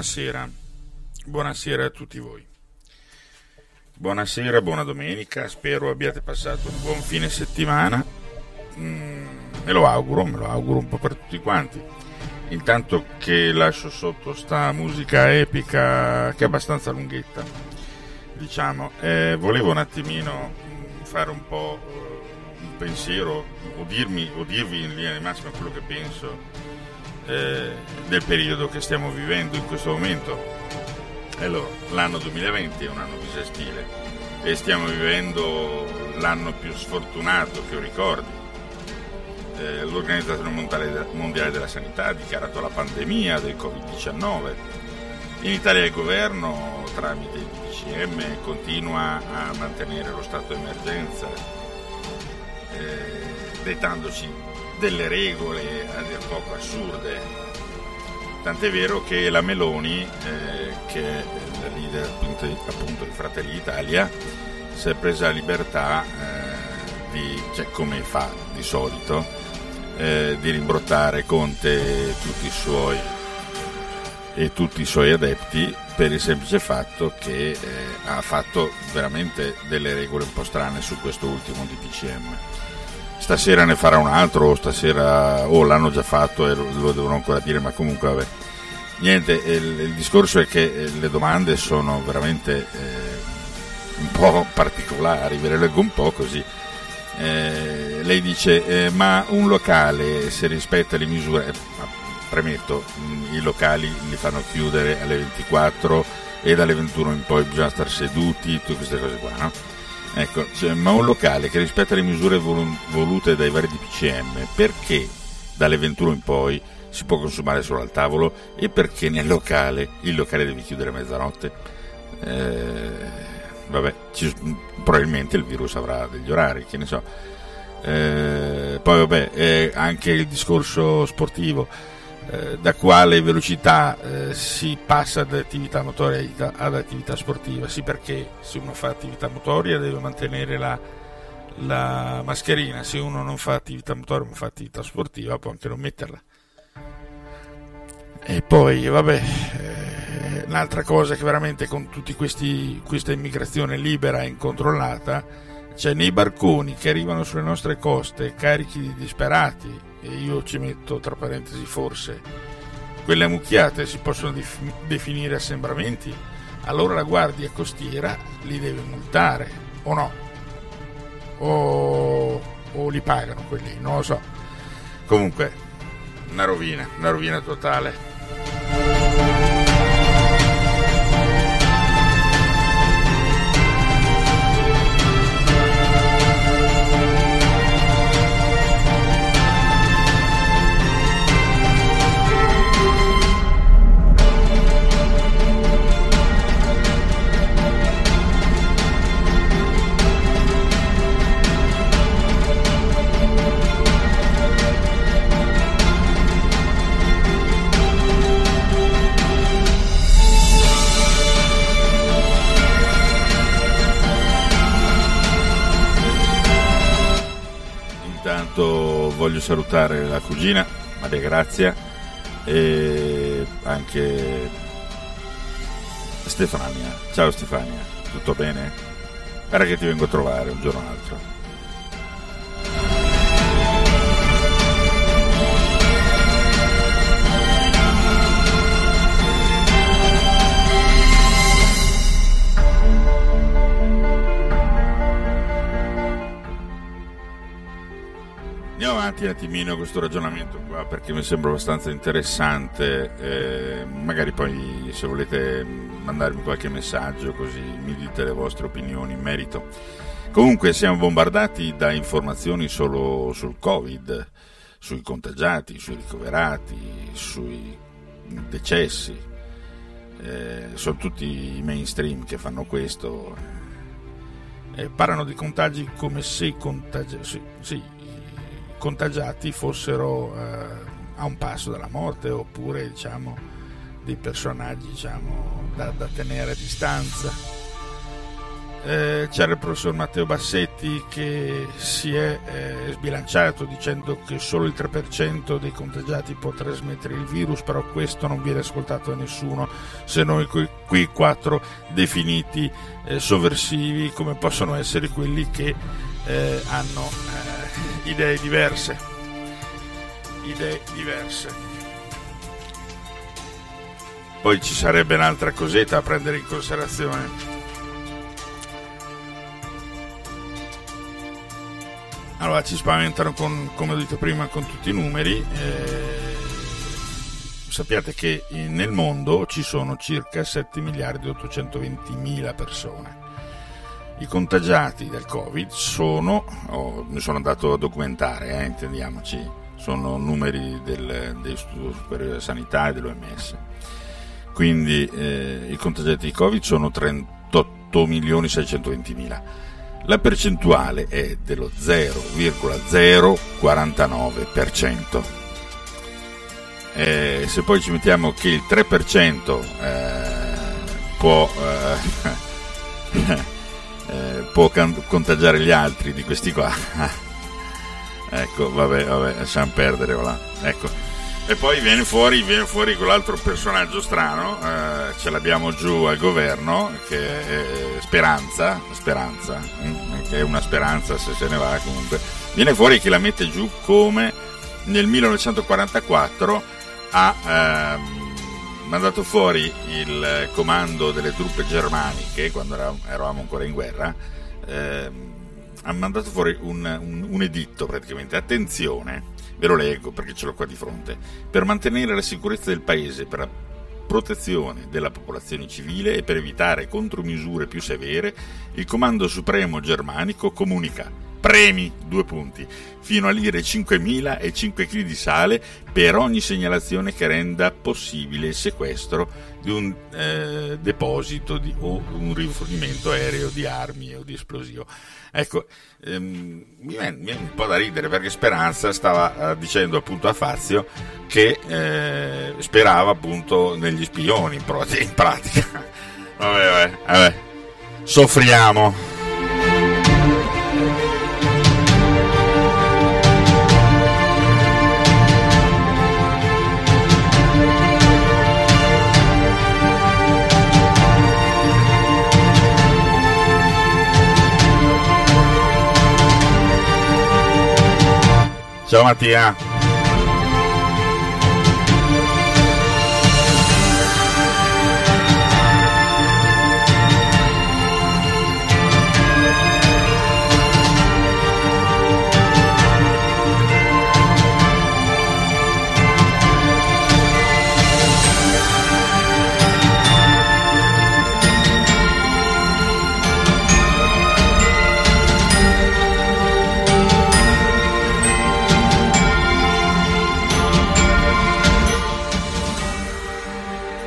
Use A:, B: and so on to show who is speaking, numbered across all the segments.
A: buonasera. Buonasera a tutti voi. Buonasera, buona domenica, spero abbiate passato un buon fine settimana. Mm, me lo auguro, me lo auguro un po' per tutti quanti. Intanto che lascio sotto sta musica epica che è abbastanza lunghetta, diciamo, eh, volevo un attimino mm, fare un po' eh, un pensiero o, dirmi, o dirvi in linea di massima quello che penso eh, del periodo che stiamo vivendo in questo momento. Allora, l'anno 2020 è un anno bisestile e stiamo vivendo l'anno più sfortunato che io ricordi. Eh, L'Organizzazione Mondiale della Sanità ha dichiarato la pandemia del Covid-19. In Italia il governo, tramite il DCM, continua a mantenere lo stato di emergenza, eh, dettandoci delle regole a dir poco assurde. Tant'è vero che la Meloni, eh, che è la leader appunto, appunto di Fratelli d'Italia, si è presa la libertà eh, di, cioè come fa di solito, eh, di rimbrottare Conte tutti i suoi e tutti i suoi adepti per il semplice fatto che eh, ha fatto veramente delle regole un po' strane su questo ultimo DPCM. Stasera ne farà un altro o stasera o oh, l'hanno già fatto e lo devono ancora dire, ma comunque vabbè. Niente, il, il discorso è che eh, le domande sono veramente eh, un po' particolari, ve le leggo un po' così. Eh, lei dice, eh, ma un locale se rispetta le misure, eh, premetto, mh, i locali li fanno chiudere alle 24 e dalle 21 in poi bisogna stare seduti, tutte queste cose qua, no? Ecco, cioè, ma un locale che rispetta le misure volu- volute dai vari DPCM, perché dalle 21 in poi si può consumare solo al tavolo e perché nel locale il locale deve chiudere a mezzanotte? Eh, vabbè, ci, probabilmente il virus avrà degli orari, che ne so. Eh, poi vabbè, eh, anche il discorso sportivo eh, da quale velocità eh, si passa da attività motoria ad attività sportiva. Sì, perché se uno fa attività motoria deve mantenere la, la mascherina, se uno non fa attività motoria ma fa attività sportiva può anche non metterla. E poi, vabbè, eh, un'altra cosa che veramente con tutta questa immigrazione libera e incontrollata, cioè nei barconi che arrivano sulle nostre coste carichi di disperati, e io ci metto tra parentesi forse, quelle ammucchiate si possono def- definire assembramenti, allora la guardia costiera li deve multare o no? O, o li pagano quelli, non lo so. Comunque, una rovina, una rovina totale. Voglio salutare la cugina Maria Grazia e anche Stefania. Ciao Stefania, tutto bene? Guarda che ti vengo a trovare un giorno o l'altro. Avanti un attimino questo ragionamento qua perché mi sembra abbastanza interessante, eh, magari poi se volete mandarmi qualche messaggio così mi dite le vostre opinioni in merito. Comunque siamo bombardati da informazioni solo sul Covid, sui contagiati, sui ricoverati, sui decessi. Eh, sono tutti i mainstream che fanno questo. Eh, parlano di contagi come se contagi- sì, sì, contagiati fossero eh, a un passo dalla morte oppure diciamo, dei personaggi diciamo, da, da, tenere a distanza. Eh, c'era il professor Matteo Bassetti che si è eh, sbilanciato dicendo che solo il 3% dei contagiati può trasmettere il virus, però questo non viene ascoltato da nessuno se non qui quattro definiti eh, sovversivi come possono essere quelli che eh, hanno eh, idee diverse. Idee diverse. Poi ci sarebbe un'altra cosetta da prendere in considerazione. Allora ci spaventano con, come ho detto prima, con tutti i numeri. Eh, sappiate che nel mondo ci sono circa 7 miliardi e 820 mila persone i contagiati del Covid sono, oh, mi sono andato a documentare, eh, intendiamoci, sono numeri del, dell'Istituto Superiore di Sanità e dell'OMS. Quindi eh, i contagiati di Covid sono 38 milioni 620 mila. La percentuale è dello 0,049%. Eh, se poi ci mettiamo che il 3% eh, può eh, eh, può can- contagiare gli altri di questi qua. ecco, vabbè, vabbè, lasciamo perdere, voilà. Ecco. E poi viene fuori, viene fuori quell'altro personaggio strano, eh, ce l'abbiamo giù al governo, che è Speranza, Speranza, mm, che è una speranza se se ne va comunque. Viene fuori che la mette giù come nel 1944 ha ehm, mandato fuori il comando delle truppe germaniche, quando eravamo ancora in guerra, ehm, ha mandato fuori un, un, un editto praticamente, attenzione, Ve lo leggo perché ce l'ho qua di fronte. Per mantenere la sicurezza del paese, per la protezione della popolazione civile e per evitare contromisure più severe, il Comando Supremo Germanico comunica premi, due punti, fino a lire 5.000 e 5 kg di sale per ogni segnalazione che renda possibile il sequestro di un eh, deposito di, o un rifornimento aereo di armi o di esplosivo. Ecco, ehm, mi, viene, un po' da ridere perché Speranza stava eh, dicendo appunto a Fazio che eh, sperava appunto negli spioni in pratica. vabbè, vabbè, vabbè, soffriamo. Ciao Mattia.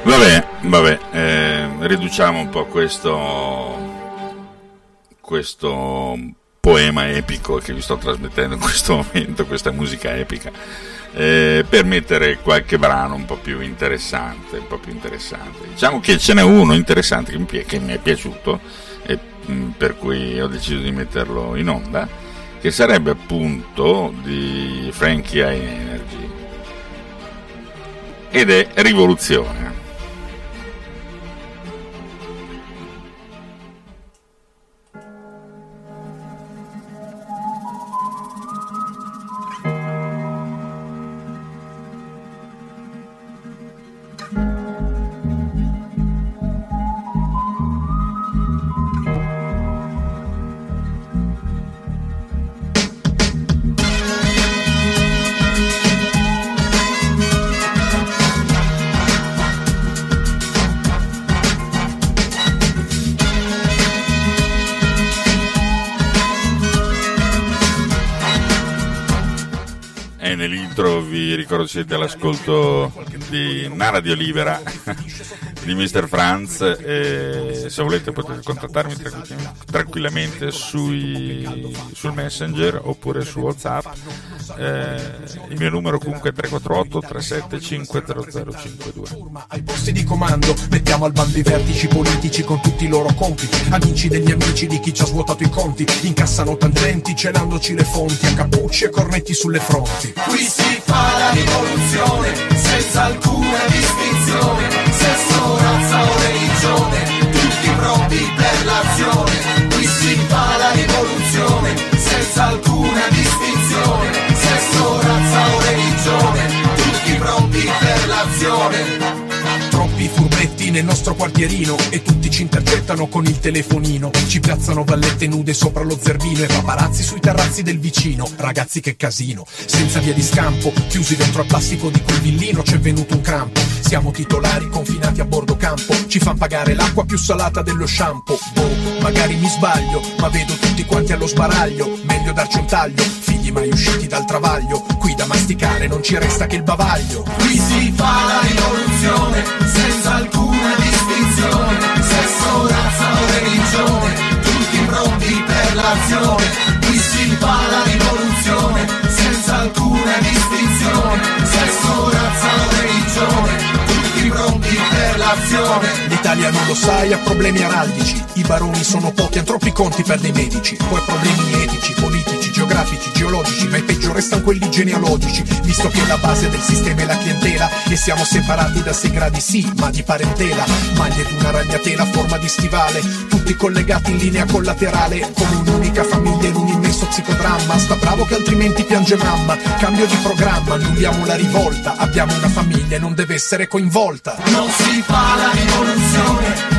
A: Vabbè, eh, riduciamo un po' questo, questo poema epico che vi sto trasmettendo in questo momento, questa musica epica, eh, per mettere qualche brano un po' più interessante, un po' più interessante. Diciamo che ce n'è uno interessante che mi, che mi è piaciuto e mm, per cui ho deciso di metterlo in onda, che sarebbe appunto di Frankie High Energy ed è Rivoluzione. Siete all'ascolto di Nara di Olivera di Mr. Franz e se volete potete contattarmi tranquillamente sui, sul messenger oppure su whatsapp. Eh, il mio numero comunque è 348 375 0052
B: ai posti di comando mettiamo al bando i vertici politici con tutti i loro compiti. Amici degli amici di chi ci ha svuotato i conti. Incassano tangenti celandoci le fonti. A cappucci e cornetti sulle fronti.
C: Qui si fa la rivoluzione senza alcuna distinzione razza religione tutti pronti per l'azione. Qui si fa la rivoluzione senza alcuna distinzione. Sesso, razza o religione tutti pronti per l'azione
B: Troppi furbetti nel nostro quartierino e tutti ci intercettano con il telefonino. Ci piazzano vallette nude sopra lo zerbino e paparazzi sui terrazzi del vicino. Ragazzi che casino, senza via di scampo, chiusi dentro al plastico di quel villino c'è venuto un crampo. Siamo titolari confinati a bordo campo, ci fan pagare l'acqua più salata dello shampoo. Boh, magari mi sbaglio, ma vedo tutti quanti allo sbaraglio. Meglio darci un taglio, figli mai usciti dal travaglio. Qui da masticare non ci resta che il bavaglio.
C: Qui si fa la rivoluzione senza alcuna distinzione, sesso, razza o religione, tutti pronti per l'azione, qui si fa la rivoluzione, senza alcuna distinzione, sesso, razza o religione, tutti pronti per l'azione.
B: L'Italia non lo sai, ha problemi araldici, i baroni sono pochi, hanno troppi conti per dei medici, poi problemi etici, politici geografici, geologici, ma i peggio restano quelli genealogici, visto che la base del sistema è la clientela e siamo separati da 6 gradi sì, ma di parentela, maglie di una ragnatela a forma di stivale, tutti collegati in linea collaterale, come un'unica famiglia in un immenso psicodramma, sta bravo che altrimenti piange mamma, cambio di programma, annulliamo la rivolta, abbiamo una famiglia e non deve essere coinvolta.
D: Non si fa la rivoluzione,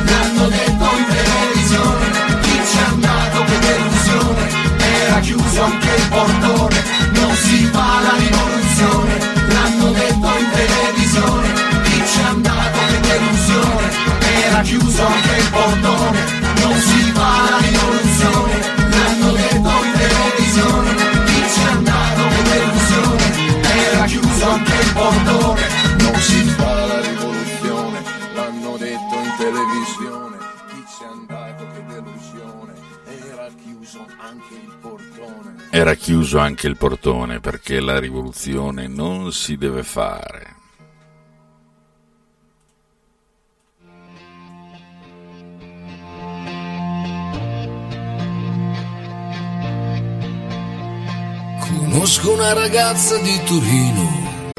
D: chiuso anche il portone, non si fa la rivoluzione, l'hanno detto in televisione, chi ci è andato che delusione, era chiuso anche il portone, era chiuso anche il portone. Era chiuso anche il portone
A: perché la rivoluzione non si deve fare.
E: Conosco una ragazza di Torino.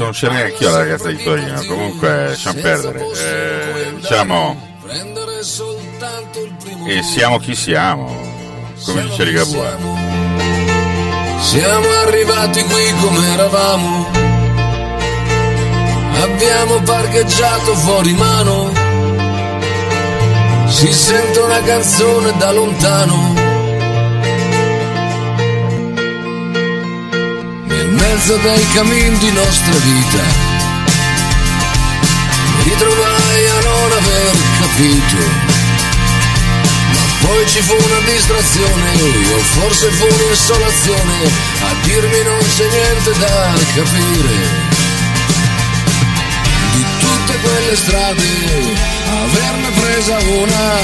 A: Conoscerei anch'io la ragazza di Torino, comunque lasciamo perdere. Eh, diciamo, e siamo chi siamo, come dice Ligabue.
E: Siamo arrivati qui come eravamo. Abbiamo parcheggiato fuori mano. Si sente una canzone da lontano. Nel mezzo dei cammin di nostra vita. Mi ritrovai a non aver capito. Ma poi ci fu una distrazione, o forse fu un'insolazione, a dirmi non c'è niente da capire. Di tutte quelle strade, averne presa una,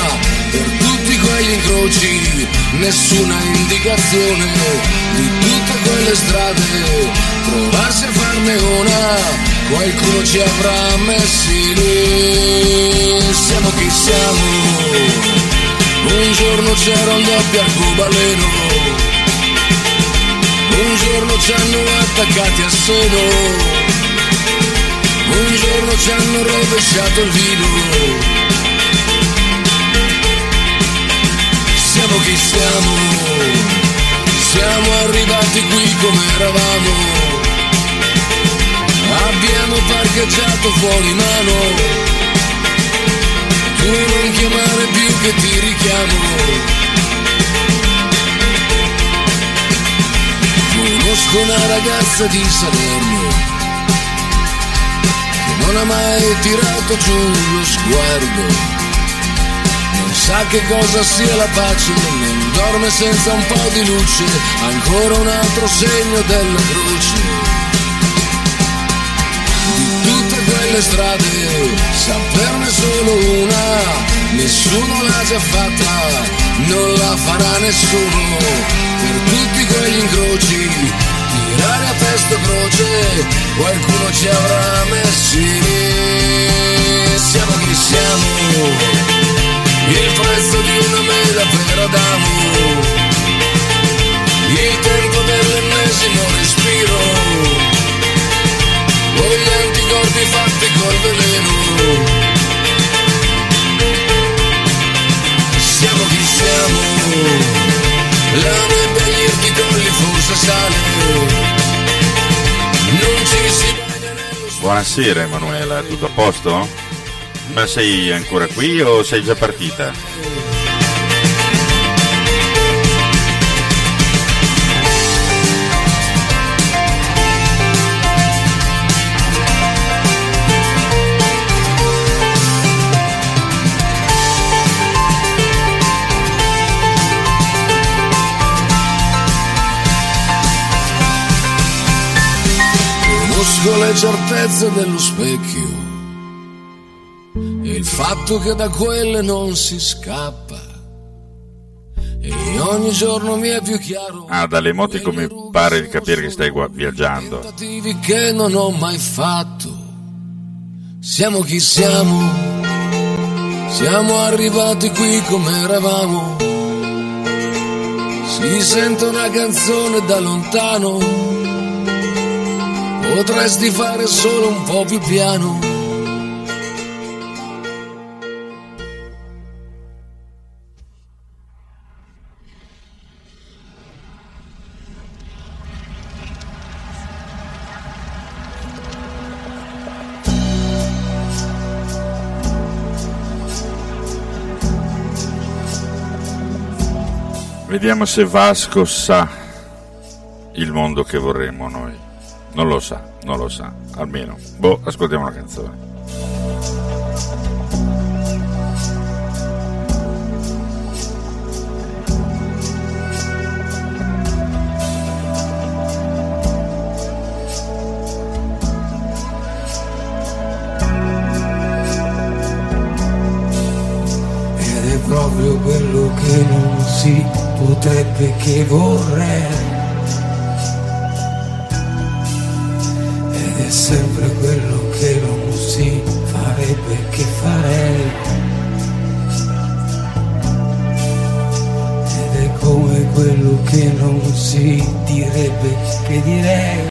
E: per quegli incroci, nessuna indicazione. Di tutte quelle strade, provarsi a farne una, qualcuno ci avrà messi lì. Siamo chi siamo. Un giorno c'era un doppio arcobaleno, un giorno ci hanno attaccati a seno, un giorno ci hanno rovesciato il vino. Siamo chi siamo, siamo arrivati qui come eravamo, abbiamo parcheggiato fuori mano. Tu non chiamare più che ti richiamo. Conosco una ragazza di Salerno che non ha mai tirato giù lo sguardo. Sa che cosa sia la pace, non dorme senza un po' di luce, ancora un altro segno della croce. Tutte quelle strade, saperne solo una, nessuno l'ha già fatta, non la farà nessuno, per tutti quegli incroci, tirare a testo croce, qualcuno ci avrà messi. Siamo chi siamo, il prezzo di una mela vera d'amore, il tempo dell'ennesimo respiro, con gli anticorpi fatti col veleno. Siamo chi siamo, la nebbia gli erticolli forse sale, non ci si
D: Buonasera Emanuela, tutto a posto? Ma sei ancora qui o sei già partita?
E: Conosco le certezze dello specchio fatto che da quelle non si scappa. E ogni giorno mi è più chiaro.
D: Ah, dalle emoticon mi pare di capire che stai viaggiando.
E: Tentativi che non ho mai fatto. Siamo chi siamo. Siamo arrivati qui come eravamo. Si sente una canzone da lontano. Potresti fare solo un po' più piano.
D: Vediamo se Vasco sa il mondo che vorremmo noi. Non lo sa, non lo sa, almeno. Boh, ascoltiamo una canzone.
F: Ed proprio quello che non si potrebbe che vorrei. Ed è sempre quello che non si farebbe che farei. Ed è come quello che non si direbbe che direi.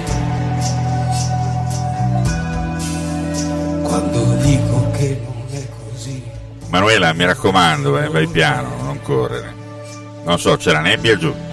F: Quando dico che non è così.
D: Manuela, mi raccomando, eh, vai piano, non correre. Non so, c'è la nebbia giù.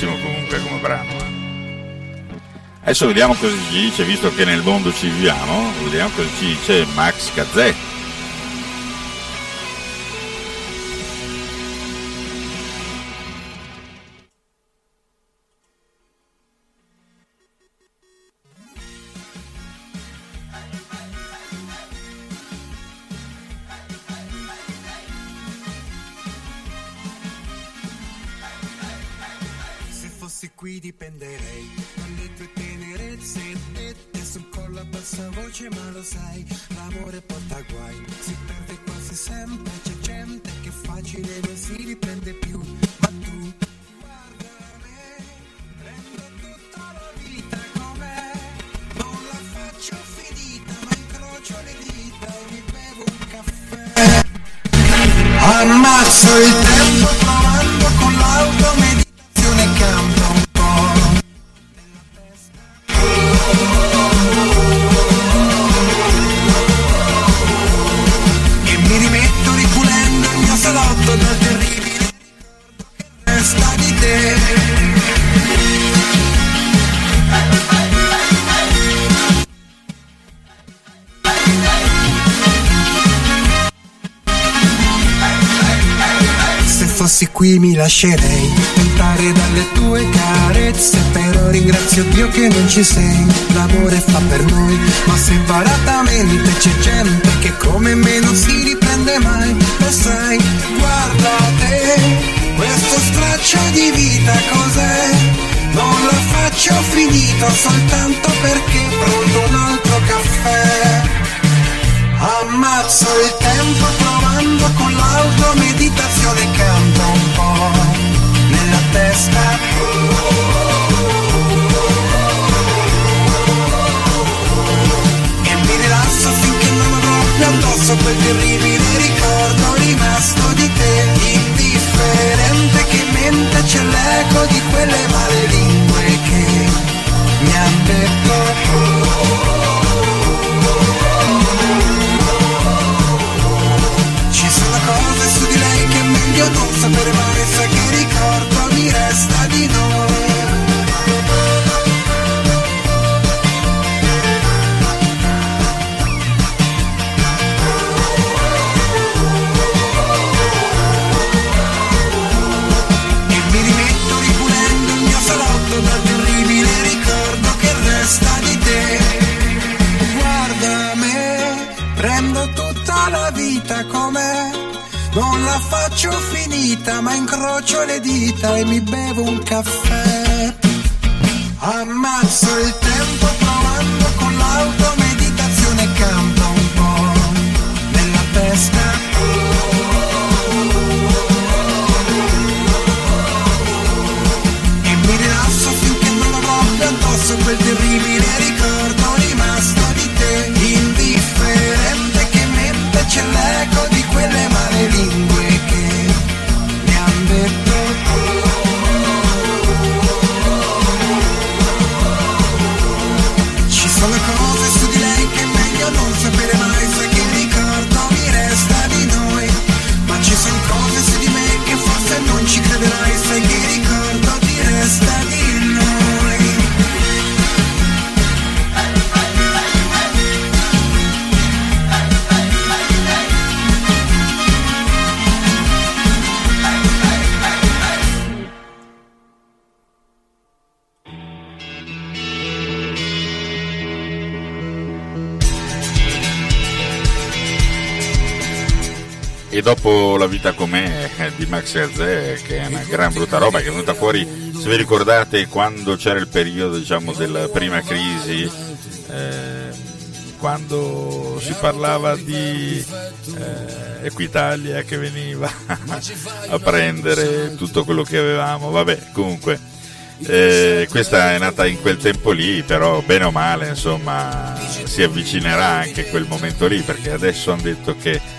G: bellissimo comunque come brano. Eh. Adesso vediamo cosa ci dice, visto che nel mondo ci viviamo, vediamo cosa ci dice Max Gazzè.
A: E dopo La vita com'è eh, di Max Herzè, che è una gran brutta roba, che è venuta fuori, se vi ricordate, quando c'era il periodo diciamo, della prima crisi, eh, quando si parlava di eh, Equitalia che veniva a prendere tutto quello che avevamo, vabbè, comunque. eh, questa è nata in quel tempo lì, però bene o male, insomma, si avvicinerà anche quel momento lì, perché adesso hanno detto che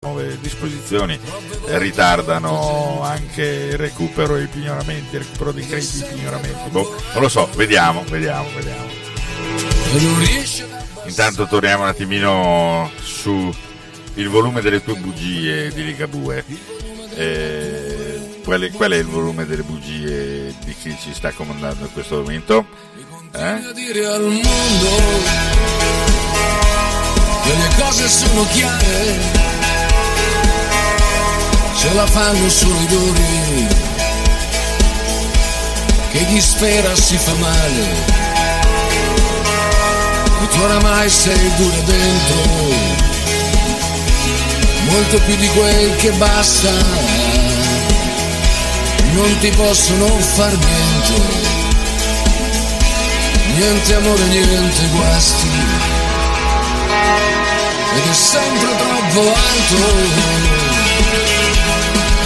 A: Nuove disposizioni eh, ritardano anche il recupero e i pignoramenti, il recupero dei crediti e i pignoramenti. Boh, non lo so, vediamo, vediamo, vediamo. Intanto torniamo un attimino su il volume delle tue bugie di Ligabue. Eh, qual, è, qual è il volume delle bugie di chi ci sta comandando in questo momento? Eh?
E: dire al mondo che le cose sono chiare, ce la fanno solo i duri, che chi spera si fa male, e tu oramai sei dura dentro, molto più di quel che basta, non ti possono far niente niente amore, niente guasti. Ed è sempre troppo alto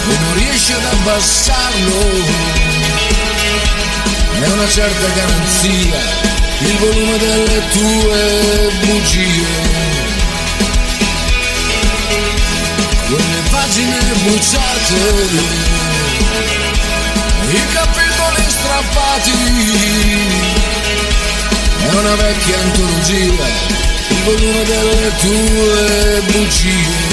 E: e non riesci ad abbassarlo. È una certa garanzia il volume delle tue bugie. Quelle pagine bruciate, i capitoli strappati è una vecchia antologia, il volume delle tue bugie.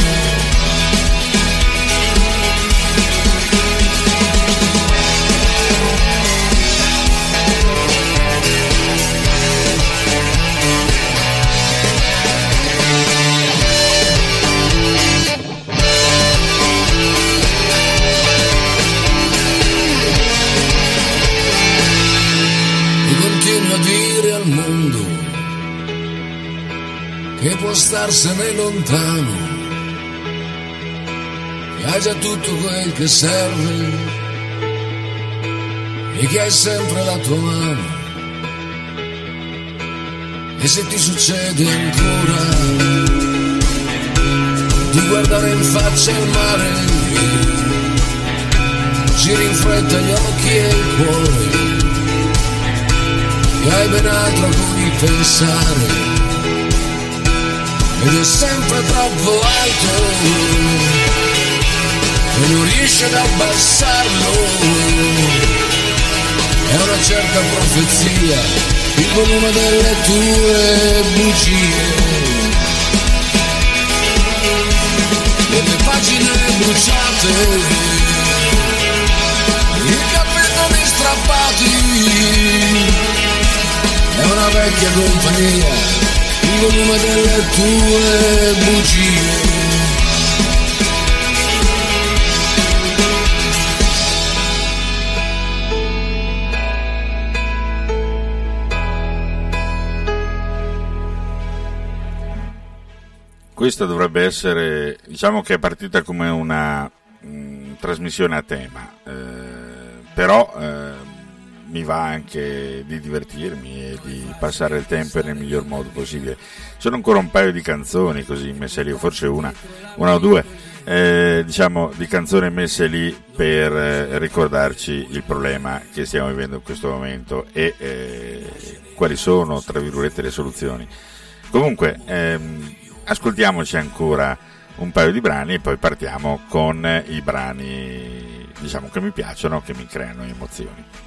E: Che può starsene lontano, che hai già tutto quel che serve e che hai sempre la tua mano. E se ti succede ancora di guardare in faccia il mare, giri in gli occhi e il cuore, e hai ben altro a cui pensare, ed è sempre troppo alto, e non riesci ad abbassarlo, è una certa profezia, il volume delle tue bugie. Delle pagine bruciate, i capitoli strappati, è una vecchia compagnia, il volume delle tue bugie.
A: Questa dovrebbe essere, diciamo che è partita come una mh, trasmissione a tema, eh, però eh, mi va anche di divertirmi e di passare il tempo nel miglior modo possibile. Sono ancora un paio di canzoni così messe lì, forse una, una o due, eh, diciamo di canzoni messe lì per eh, ricordarci il problema che stiamo vivendo in questo momento e eh, quali sono, tra virgolette, le soluzioni. Comunque, ehm, ascoltiamoci ancora un paio di brani e poi partiamo con i brani diciamo che mi piacciono, che mi creano emozioni.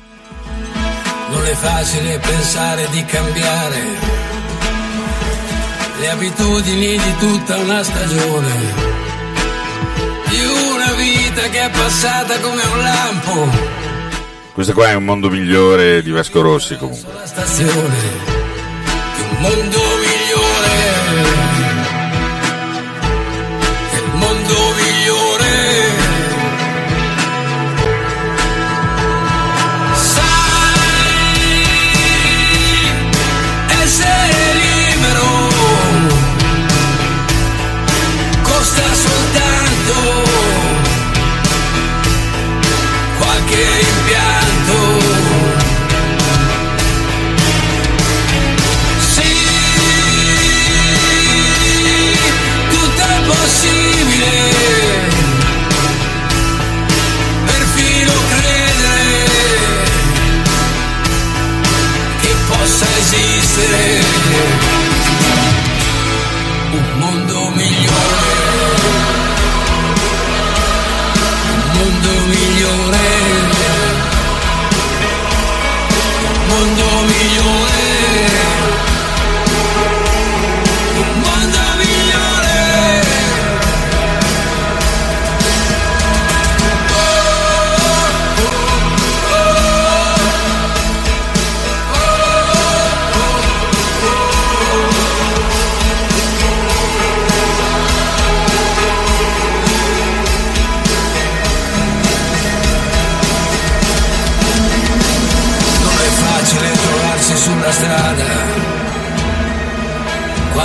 E: Non è facile pensare di cambiare le abitudini di tutta una stagione, di una vita che è passata come un lampo.
A: Questo qua è un mondo migliore di Vasco Rossi comunque.
E: sulla stazione, di un mondo migliore,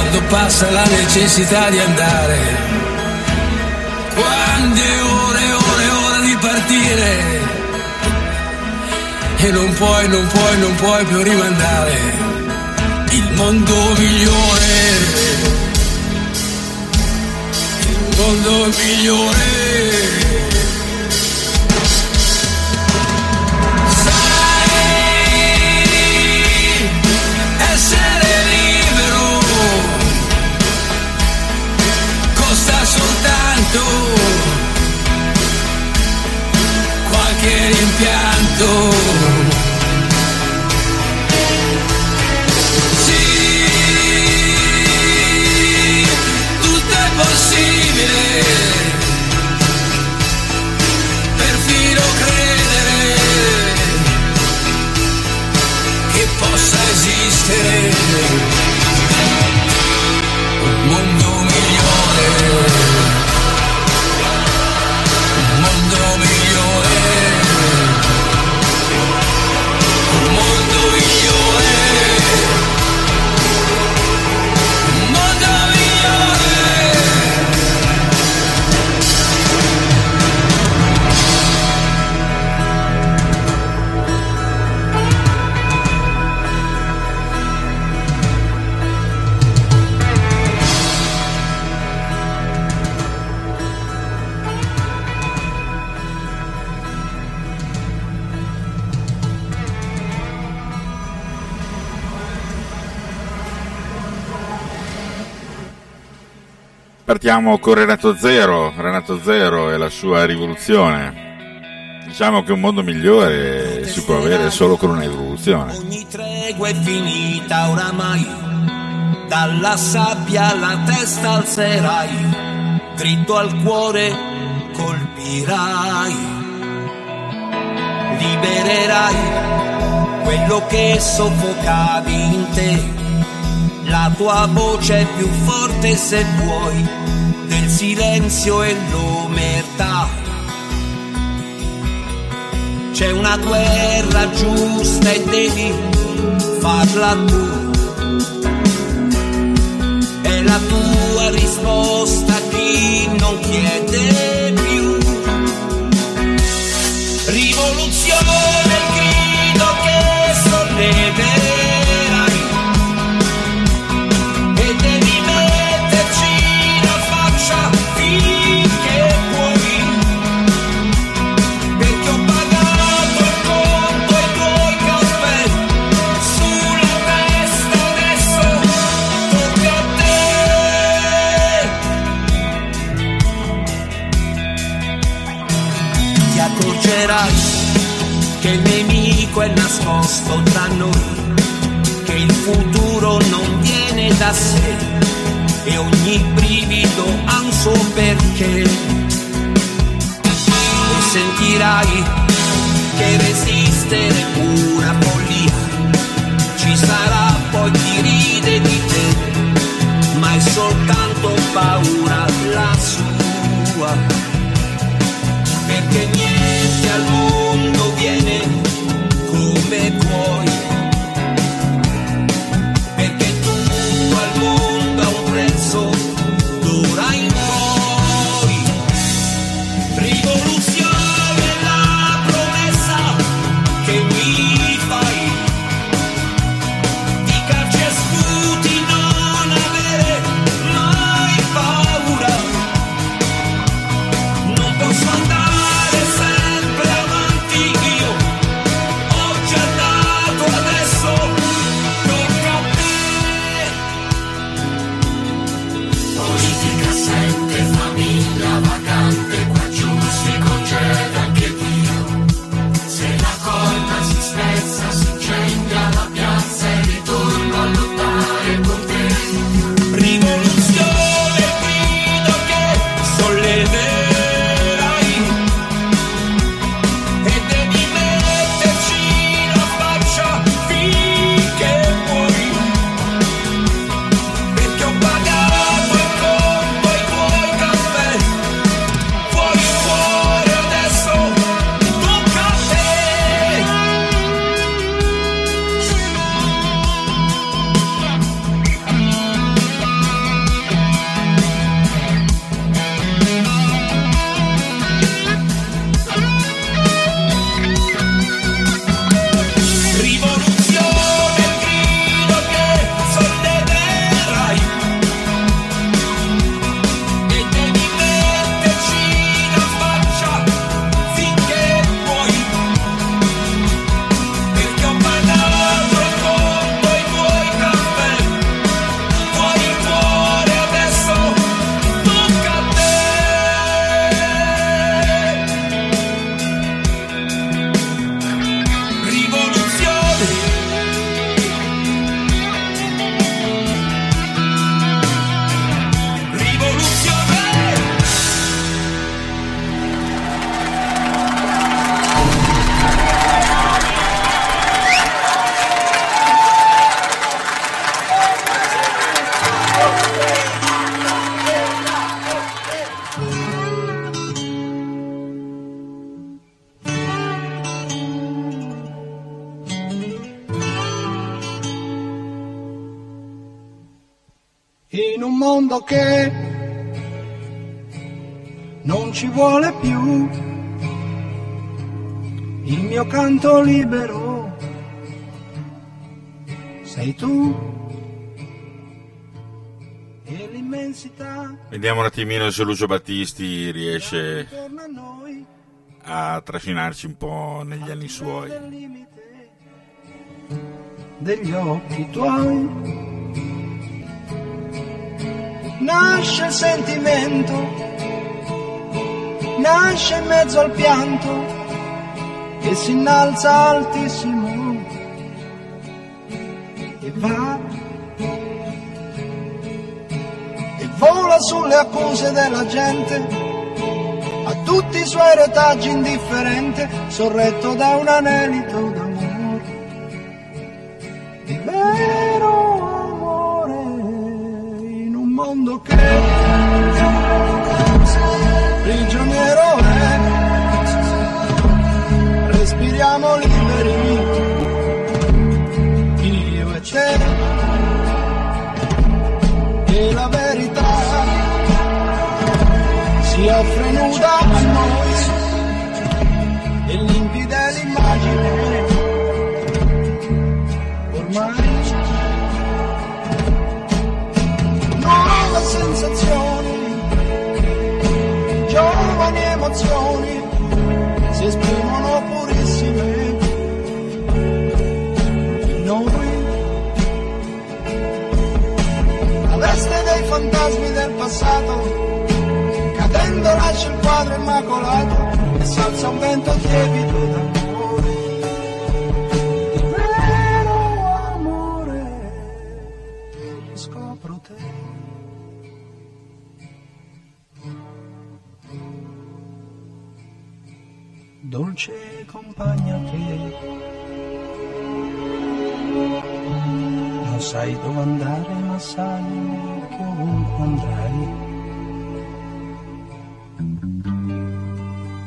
E: quando passa la necessità di andare. Quante ore e ore e ore di partire e non puoi, non puoi, non puoi più rimandare il mondo migliore. Il mondo migliore.
A: Partiamo con Renato Zero, Renato Zero e la sua rivoluzione. Diciamo che un mondo migliore si può avere solo con una rivoluzione.
D: Ogni tregua è finita oramai, dalla sabbia la testa alzerai, dritto al cuore colpirai, libererai quello che soffocavi in te, la tua voce è più forte se vuoi, silenzio e l'omertà. C'è una guerra giusta e devi farla tu. È la tua risposta a chi non chiede più. Rivoluzione, il grido che solleverai. Nascosto tra noi, che il futuro non viene da sé e ogni brivido ha un suo perché e sentirai che resistere è una follia. Ci sarà poi chi ride di te, ma è soltanto paura la sua. Perché niente al mondo viene vuoi.
G: Libero. Sei tu e l'immensità.
A: Vediamo un attimino se Lucio Battisti riesce
G: a
A: a trascinarci un po' negli anni suoi.
G: del limite degli occhi tuoi.
H: Nasce il sentimento, nasce in mezzo al pianto che si innalza altissimo e va e vola sulle accuse della gente a tutti i suoi retaggi indifferente sorretto da un anelito d'amore di vero amore in un mondo che respiriamo liberi. Io e te. E la verità si offre nuda a noi. E limpida l'immagine. Ormai nuove sensazioni giovani emozioni fantasmi del passato cadendo lascia il quadro immacolato e salza un vento tiepido d'amore di vero amore scopro te. Dolce compagna che non sai dove andare ma sai ovunque andrai.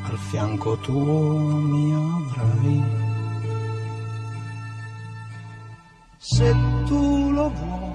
H: Al fianco tuo mi avrai. Se tu lo vuoi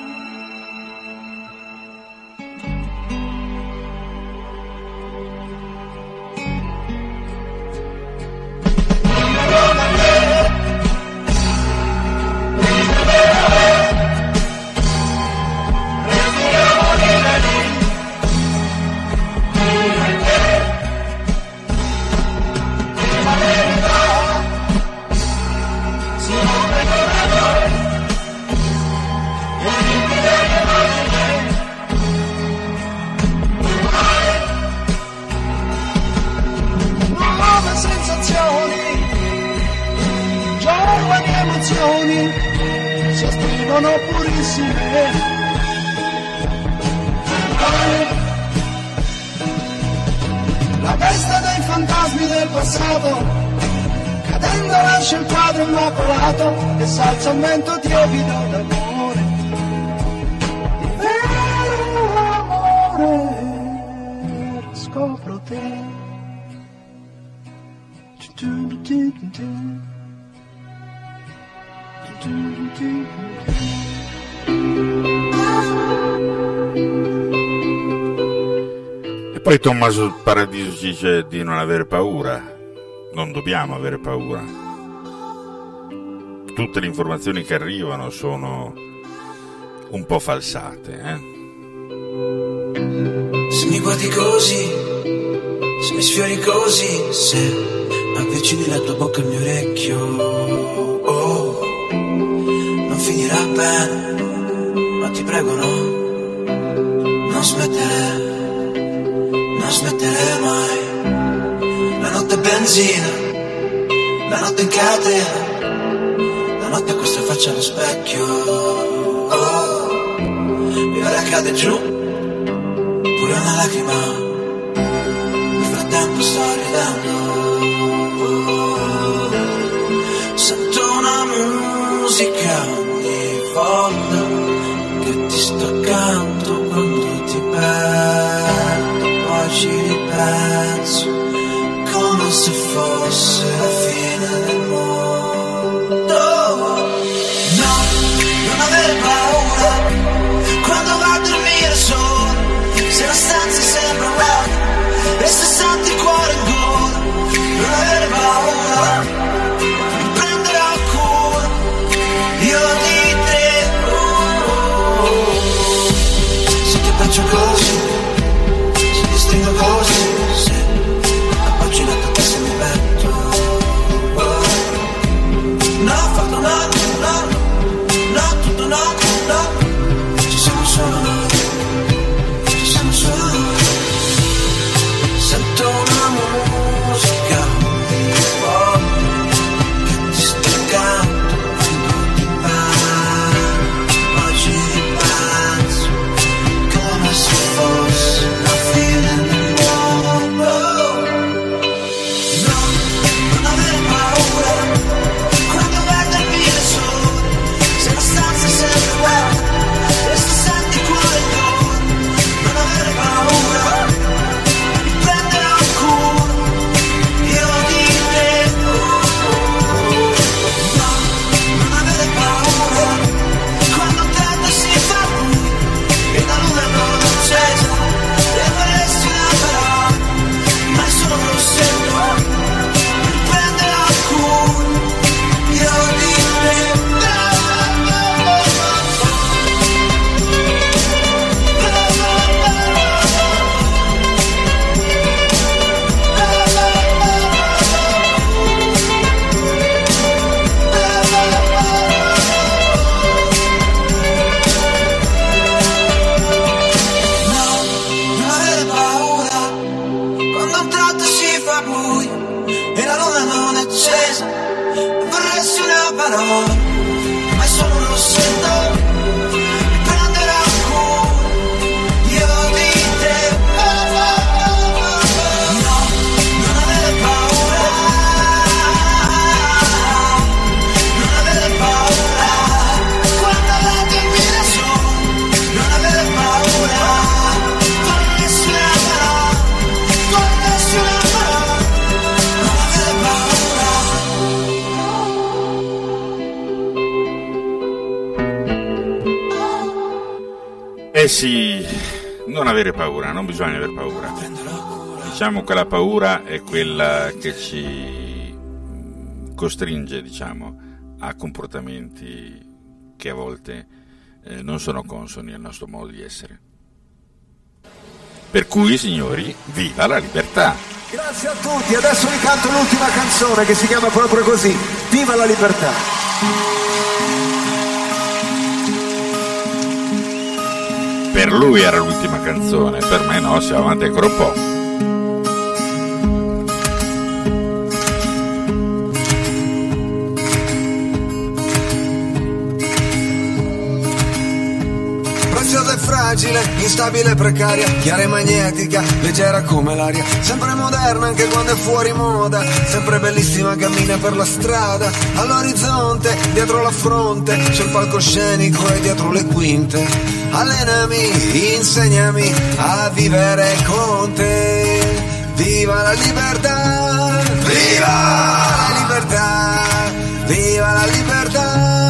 H: La testa dei fantasmi del passato, cadendo lascia il quadro immacolato e salza un vento tiepido d'amore.
A: Di
H: vero amore, scopro te. do do do do do do do
A: poi Tommaso Paradiso dice di non avere paura. Non dobbiamo avere paura. Tutte le informazioni che arrivano sono un po' falsate, eh?
I: Se mi guardi così, se mi sfiori così, se avvicini la tua bocca al mio orecchio, oh, non finirà bene, ma ti prego no, non smettere, non smettere mai. La notte è benzina, la notte in catena, la notte a questa faccia allo specchio, oh, mi ora cade giù pure una lacrima nel frattempo sto ridendo parar. Avere paura, non
A: bisogna avere paura. Diciamo che la paura è quella che ci costringe, diciamo, a comportamenti che a volte eh, non sono consoni al nostro modo di essere. Per cui, signori, viva la libertà!
J: Grazie a tutti, adesso vi canto l'ultima canzone che si chiama proprio così, Viva la libertà!
A: Per lui era l'ultima canzone, per me no, siamo avanti ancora un po'.
J: Fragile, instabile e precaria, chiara e magnetica, leggera come l'aria, sempre moderna anche quando è fuori moda, sempre bellissima cammina per la strada, all'orizzonte, dietro la fronte, c'è il palcoscenico e dietro le quinte. Allenami, insegnami a vivere con te.
K: viva la libertà, viva la libertà, viva la libertà,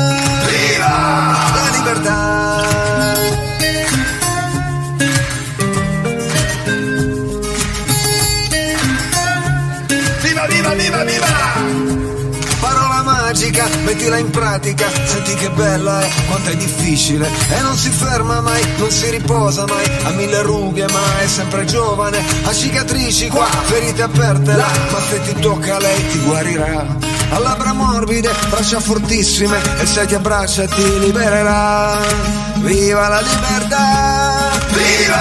K: Viva,
D: viva!
K: Parola magica, mettila in pratica, senti che bella è, quanto è difficile e non si ferma mai, non si riposa mai, ha mille rughe ma è sempre giovane, ha cicatrici qua, ferite aperte là, ma se ti tocca lei ti guarirà. Ha labbra morbide, braccia fortissime e se ti abbraccia ti libererà. Viva la libertà! Viva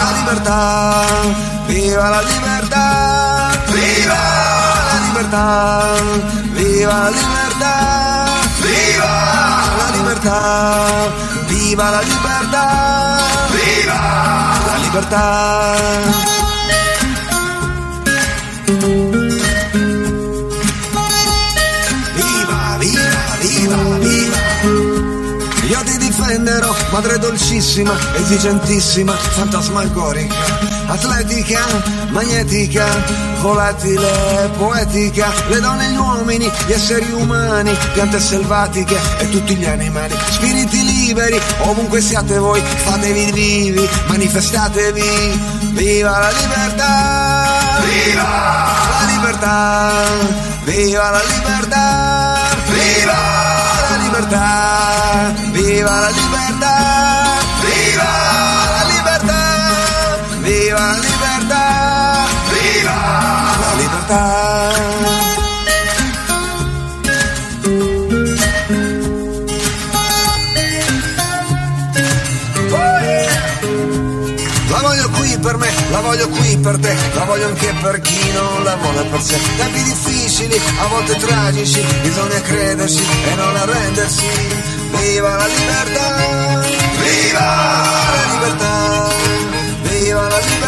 K: la libertà! Viva la libertà! libertà, viva la libertà, viva la libertà, viva la libertà, viva la difenderò, madre dolcissima, esigentissima, fantasmagorica atletica, magnetica, volatile, poetica, le donne e gli uomini, gli esseri umani, piante selvatiche e tutti gli animali, spiriti liberi, ovunque siate voi, fatevi vivi, manifestatevi, viva la libertà! Viva la libertà! Viva la libertà! Viva la libertà! Viva la libertà! Viva libertà! La voglio qui per me, la voglio qui per te, la voglio anche per chi non la vuole per sé. Tempi difficili, a volte tragici, bisogna crederci e non arrendersi. Viva la libertà! Viva la libertà! Viva la libertà!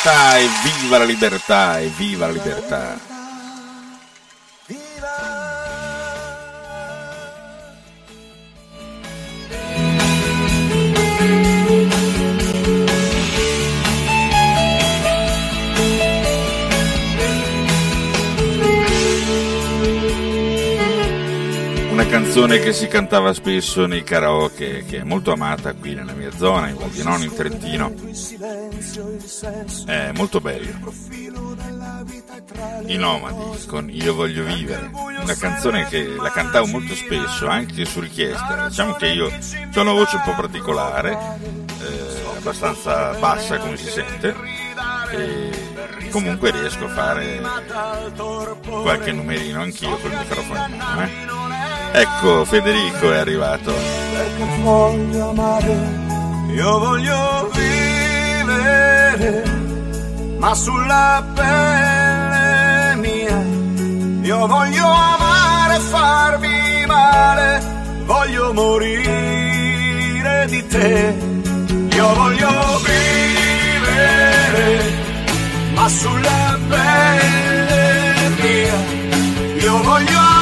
K: libertà, evviva la libertà, evviva la libertà.
A: Una canzone che si cantava spesso nei karaoke, che è molto amata qui nella mia zona, in Val di Non, in Trentino. È molto bello. I Nomadi con Io voglio vivere, una canzone che la cantavo molto spesso, anche su richiesta. Diciamo che io ho una voce un po' particolare, eh, abbastanza bassa come si sente, e comunque riesco a fare qualche numerino anch'io col microfono in mano. Eh. Ecco, Federico è arrivato.
D: perché voglio amare, io voglio vivere, ma sulla pelle mia, io voglio amare farmi male, voglio morire di te, io voglio vivere, ma sulla pelle mia, io voglio amare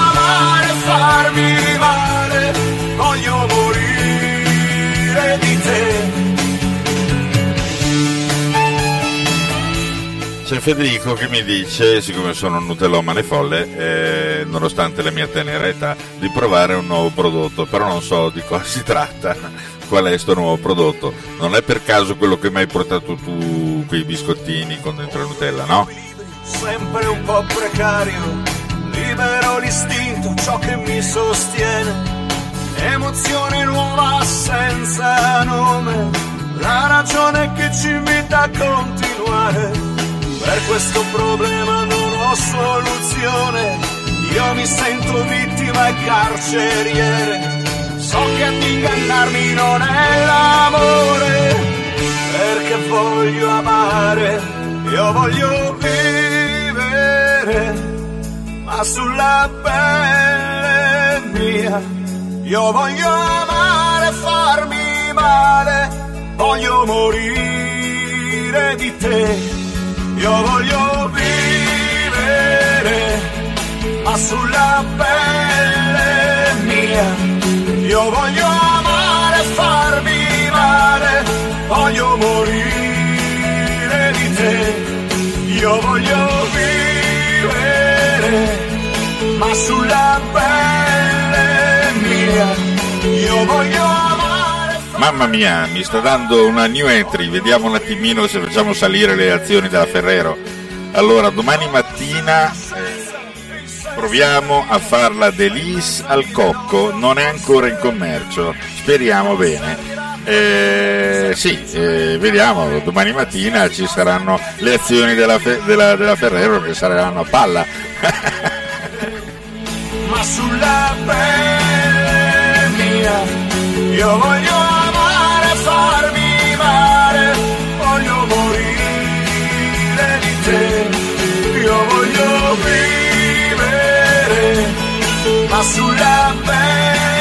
D: farmi male, voglio morire di te.
A: C'è Federico che mi dice, siccome sono un nutellomane folle, eh, nonostante la mia tenera età, di provare un nuovo prodotto, però non so di cosa si tratta, qual è questo nuovo prodotto. Non è per caso quello che mi hai portato tu, quei biscottini con dentro la Nutella, no?
D: sempre un po' precario, libero l'istinto, ciò che mi sostiene, emozione nuova senza nome, la ragione che ci invita a continuare, Per questo problema non ho soluzione. Io mi sento vittima e carceriere. So che ad ingannarmi non è l'amore. Perché voglio amare, io voglio vivere. Sulla pelle mia, io voglio amare farmi male. Voglio morire di te. Io voglio vivere, ma sulla pelle mia. Io voglio amare farmi male. Voglio morire di te. Io voglio vivere, ma sulla pelle mia. Io voglio amare.
A: Mamma mia, mi sta dando una new entry, vediamo un attimino se facciamo salire le azioni della Ferrero. Allora, domani mattina eh, proviamo a farla Delis al cocco, non è ancora in commercio, speriamo bene. Eh, sì, eh, vediamo, domani mattina ci saranno le azioni della, Fe- della- della Ferrero che saranno a palla.
D: ma sulla pelle mia io voglio amare farmi male voglio morire di te. Io voglio vivere ma sulla pelle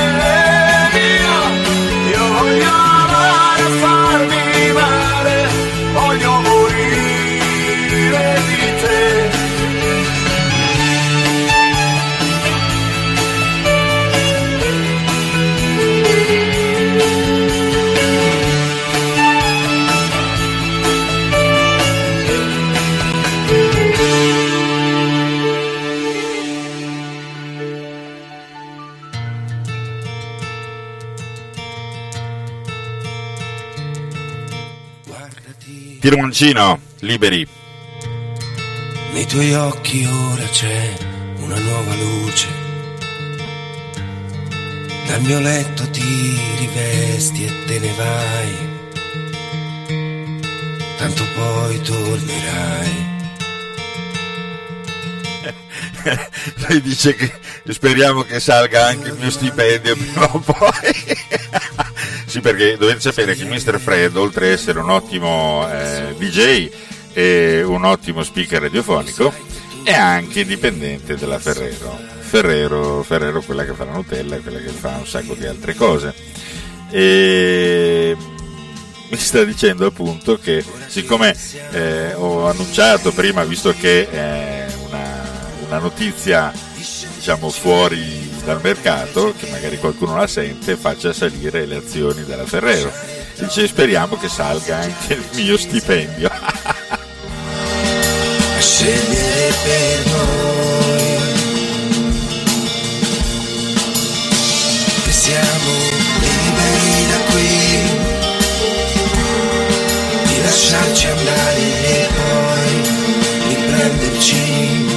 A: Tironcino, liberi.
G: Nei tuoi occhi ora c'è una nuova luce. Dal mio letto ti rivesti e te ne vai. Tanto poi tornerai.
A: Lei dice che speriamo che salga anche il mio stipendio prima o poi. sì, perché dovete sapere che Mr. Fred, oltre ad essere un ottimo eh, DJ e un ottimo speaker radiofonico, è anche dipendente della Ferrero. Ferrero, Ferrero quella che fa la Nutella, quella che fa un sacco di altre cose. E mi sta dicendo appunto che siccome eh, ho annunciato prima, visto che è una, una notizia diciamo fuori dal mercato, che magari qualcuno la sente, faccia salire le azioni della Ferrero. Dice speriamo che salga anche il mio stipendio.
G: Scegliere per noi. E siamo liberi da qui. Di lasciarci andare e poi riprenderci.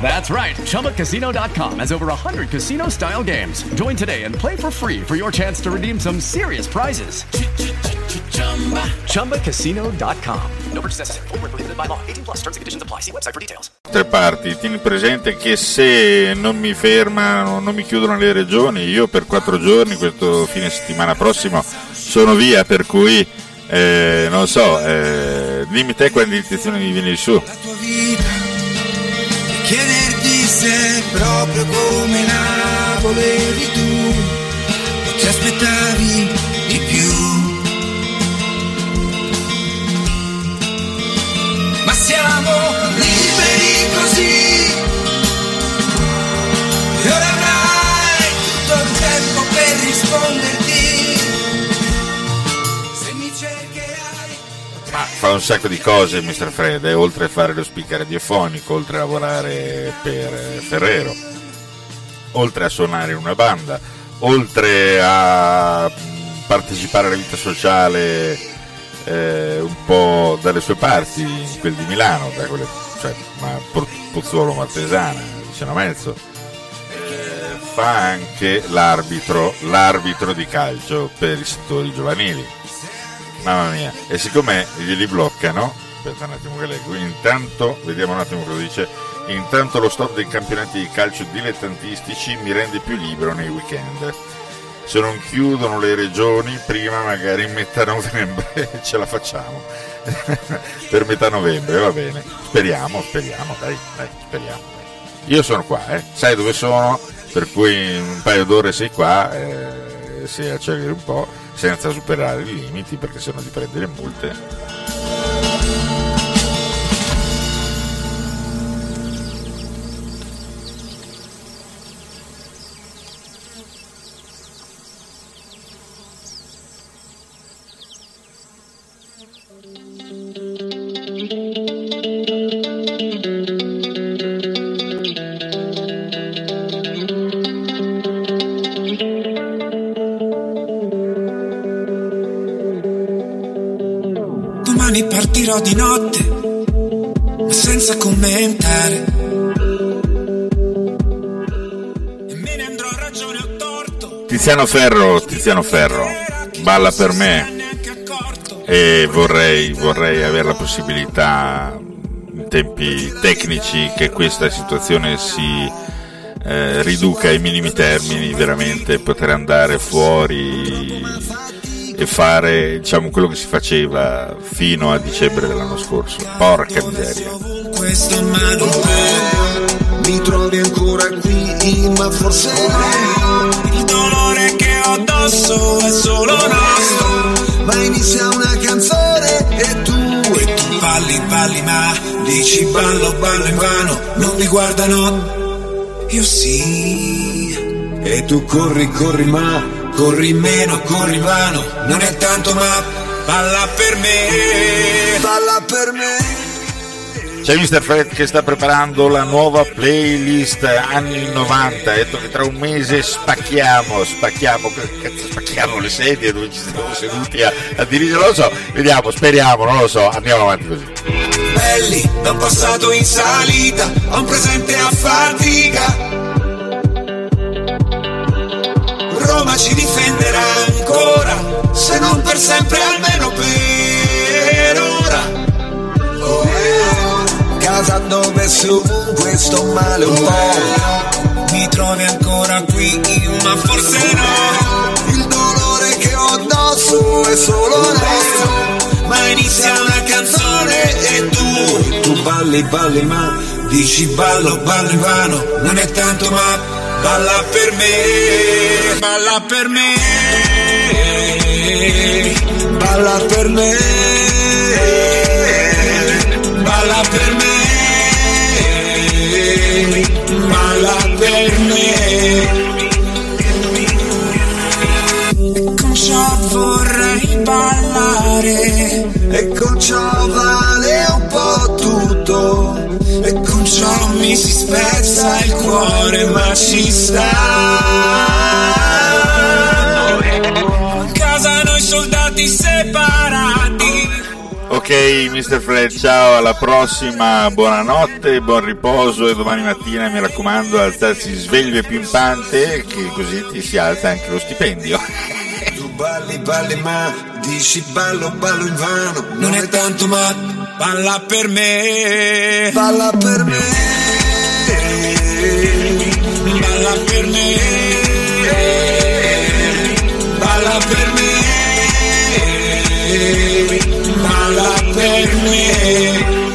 L: That's right. ChumbaCasino.com has over 100 casino style games. Join today and play for free for your chance to redeem some serious prizes. ChumbaCasino.com. No purchase necessary. Void where prohibited by law. 18 plus terms and conditions apply. See website for details.
A: altre parti, tieni presente che se non mi fermano, non mi chiudono le regioni, io per quattro giorni, questo fine settimana prossimo, sono via, per cui eh, non so, eh, dimmi te quante intenzioni mi viene su.
G: Chiederti se proprio come la volevi tu o ti aspettavi di più. Ma siamo liberi così e ora avrai tutto il tempo per risponderti.
A: Ma fa un sacco di cose Mr. Fred, eh, oltre a fare lo speaker radiofonico, oltre a lavorare per eh, Ferrero, oltre a suonare in una banda, oltre a mh, partecipare alla vita sociale eh, un po' dalle sue parti, in quel di Milano, da quelle, cioè, ma Pozzuolo Martesana, vicino a Mezzo. Eh, fa anche l'arbitro, l'arbitro di calcio per i settori giovanili. Mamma mia, e siccome glieli bloccano, aspetta un attimo che leggo, intanto, vediamo un attimo cosa dice, intanto lo stop dei campionati di calcio dilettantistici mi rende più libero nei weekend. Se non chiudono le regioni, prima magari in metà novembre ce la facciamo. per metà novembre, va bene. Speriamo, speriamo, dai, dai, speriamo. Io sono qua, eh. Sai dove sono? Per cui un paio d'ore sei qua, eh, se acceleri un po', senza superare i limiti, perché sennò ti prendi le multe. Ferro, Tiziano Ferro, balla per me e vorrei, vorrei avere la possibilità in tempi tecnici che questa situazione si eh, riduca ai minimi termini, veramente poter andare fuori e fare diciamo quello che si faceva fino a dicembre dell'anno scorso. Porca miseria.
K: Mi trovi ancora qui, ma forse
G: addosso è solo nostro.
K: Ma inizia una canzone e tu
G: E tu balli, balli, ma dici ballo, ballo in vano. Non mi guardano, io sì.
K: E tu corri, corri, ma
G: Corri meno, corri in vano. Non è tanto, ma balla per me.
K: balla per me.
A: C'è Mr. Fred che sta preparando la nuova playlist anni 90. Ha detto che tra un mese spacchiamo, spacchiamo, cazzo spacchiamo le sedie dove ci siamo seduti a, a dirigere, non lo so, vediamo, speriamo, non lo so, andiamo avanti così.
G: Belli, da un passato in salita, a un presente a fatica. Roma ci difenderà ancora, se non per sempre almeno per
K: Casa dove su questo male un po'.
G: Mi trovi ancora qui, ma forse no.
K: Il dolore che ho addosso è solo nostro.
G: Ma inizia una canzone e tu,
K: Tu balli, balli, ma
G: dici ballo, ballo in vano. Non è tanto, ma balla per me, balla per me.
K: balla per me.
G: Balla per me, per me. Con ciò vorrei ballare,
K: E con ciò vale un po' tutto.
G: e con ciò mi si spezza il cuore, ma ci sta. In casa noi soldati separati.
A: Ok, Mr. Fred, ciao, alla prossima, buonanotte, buon riposo e domani mattina mi raccomando alzarsi sveglio e pimpante che così ti si alza anche lo stipendio.
K: Tu balli, balli, ma dici ballo, ballo in vano.
G: Non è tanto, ma balla per me.
K: Balla per me.
G: Balla per me. me.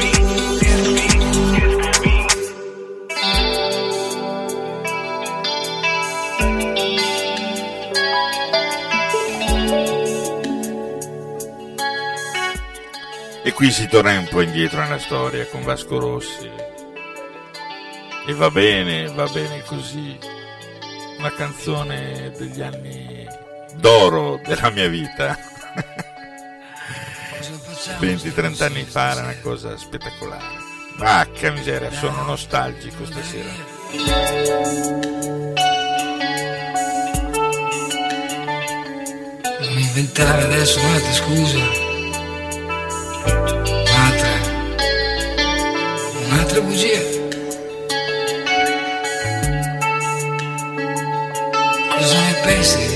G: E
A: qui si torna un po' indietro nella storia con Vasco Rossi. E va bene, va bene così. Una canzone degli anni d'oro della mia vita. 20-30 anni fa era una cosa spettacolare. Vacca miseria, sono nostalgico stasera.
F: Non inventare adesso un'altra scusa. Un'altra. Un'altra bugia. Cosa ne pensi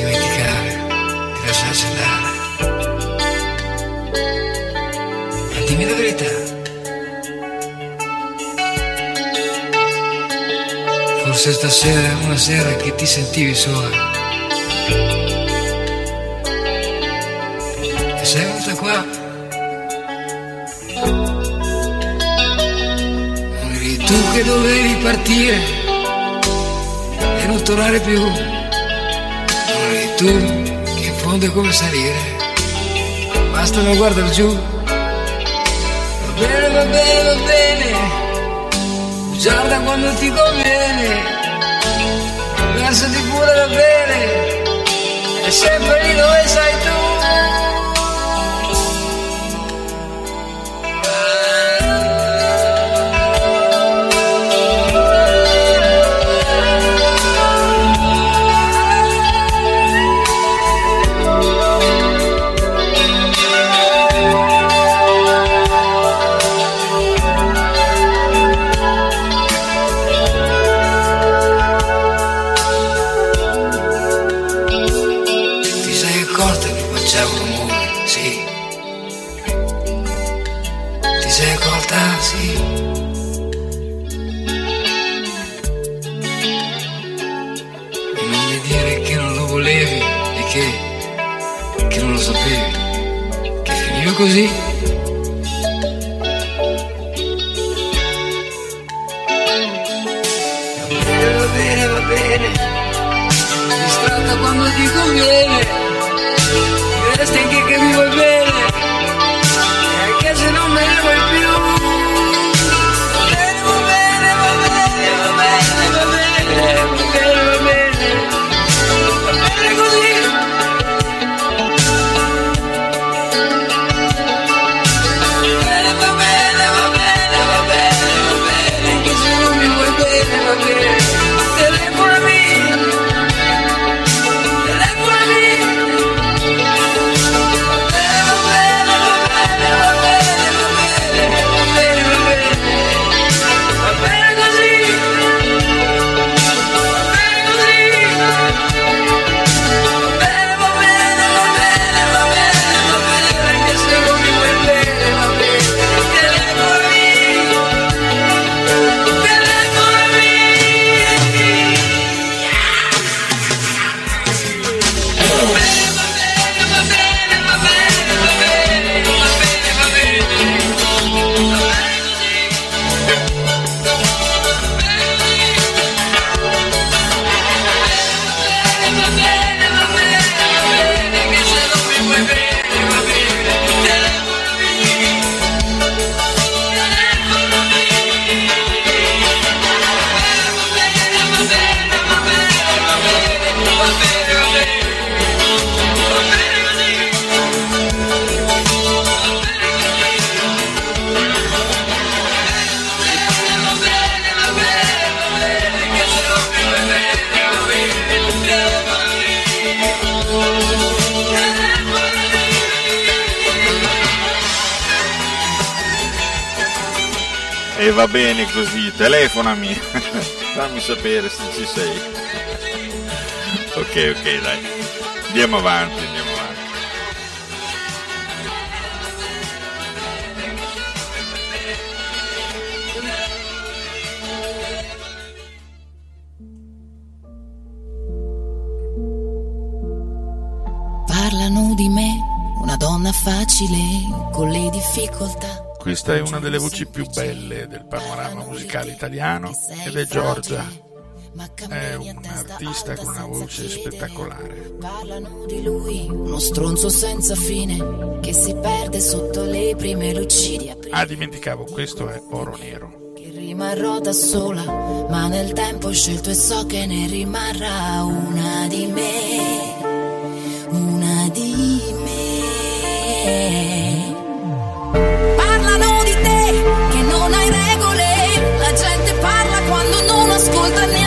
F: Forse stasera una sera che ti sentivi sola. E sei venuta qua. Eri tu che dovevi partire e non tornare più. Eri tu che in fondo è come salire. Basta non guardare giù. Va bene, va bene, va bene. Guarda quando ti conviene. Pure bene. È sempre lì dove sei tu. Va bene così, telefonami.
A: Fammi sapere se ci sei. ok, ok, dai. Andiamo avanti, andiamo avanti.
M: Parlano di me, una donna facile con le difficoltà.
A: Questa è una delle voci più belle del panorama musicale italiano ed è Giorgia. è un artista con una voce spettacolare.
M: Parlano di lui, uno stronzo senza fine che si perde sotto le prime lucidi.
A: Ah, dimenticavo, questo è Oro Nero.
M: Che rimarrò da sola, ma nel tempo ho scelto e so che ne rimarrà una di me. Una di me. Che non hai regole, la gente parla quando non ascolta neanche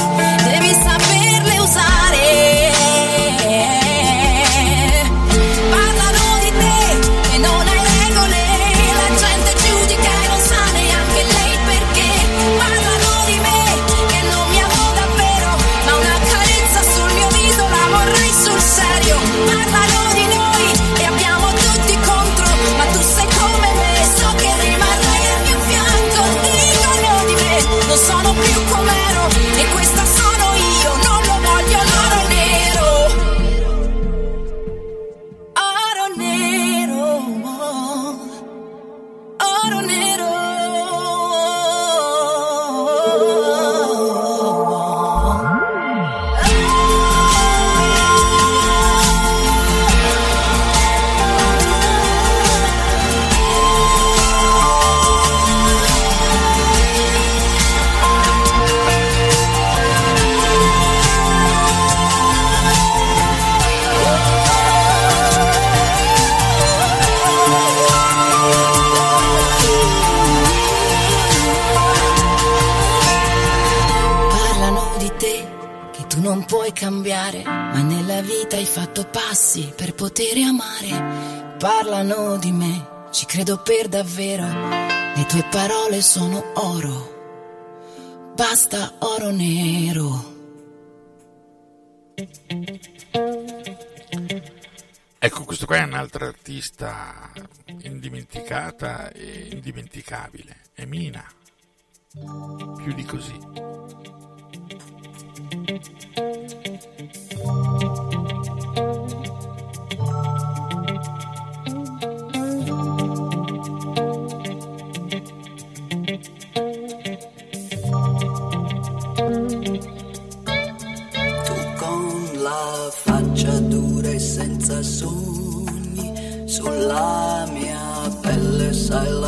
M: Cambiare, ma nella vita hai fatto passi per poter amare. Parlano di me, ci credo per davvero. Le tue parole sono oro. Basta oro nero.
A: Ecco, questo qua è un'altra artista indimenticata e indimenticabile. È Mina. Più di così.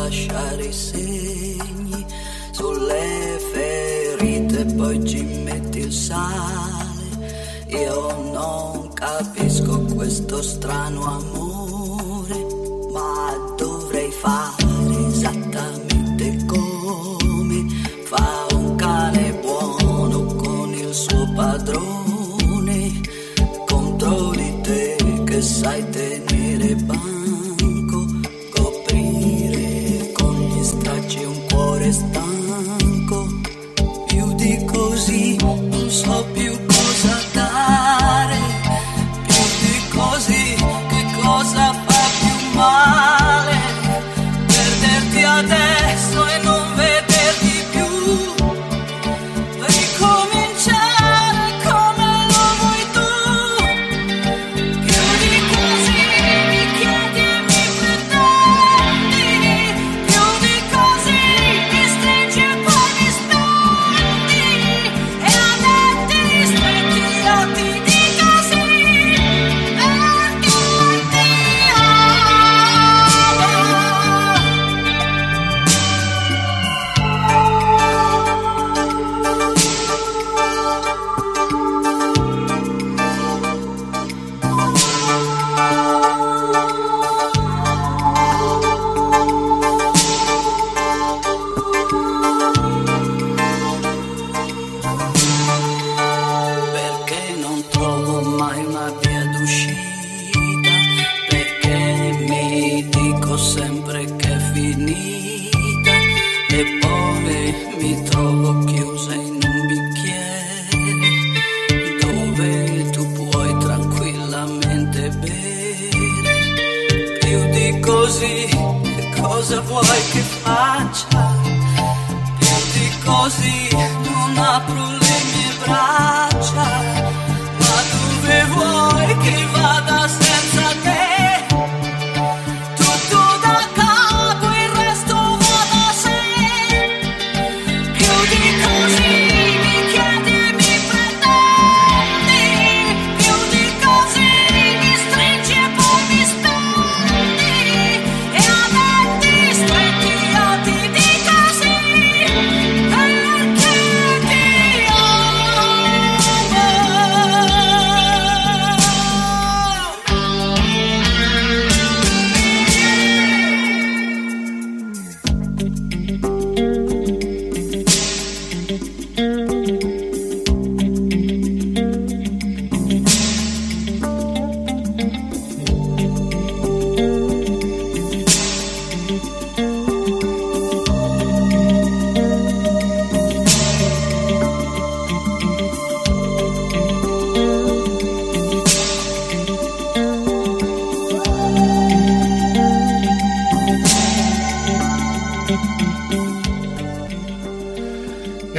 N: Lasciare i segni, sulle ferite poi ci sale. Io non capisco questo strano amore,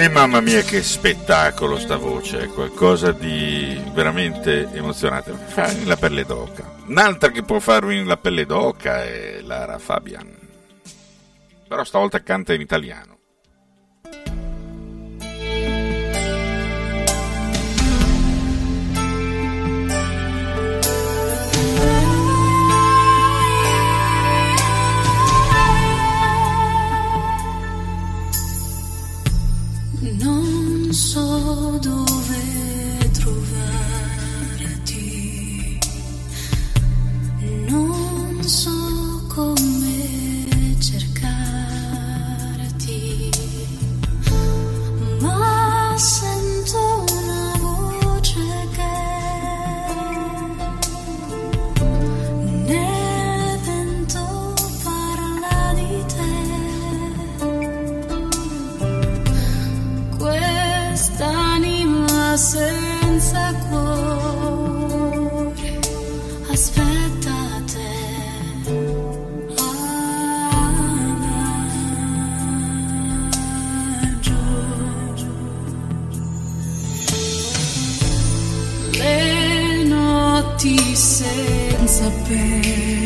N: E
A: mamma mia che spettacolo sta voce, è qualcosa di veramente emozionante, mi fa la pelle d'oca. Un'altra che può farmi la pelle d'oca è Lara Fabian, però stavolta canta in italiano.
O: 手。senza cuore. Aspetta te ah, le notti senza pena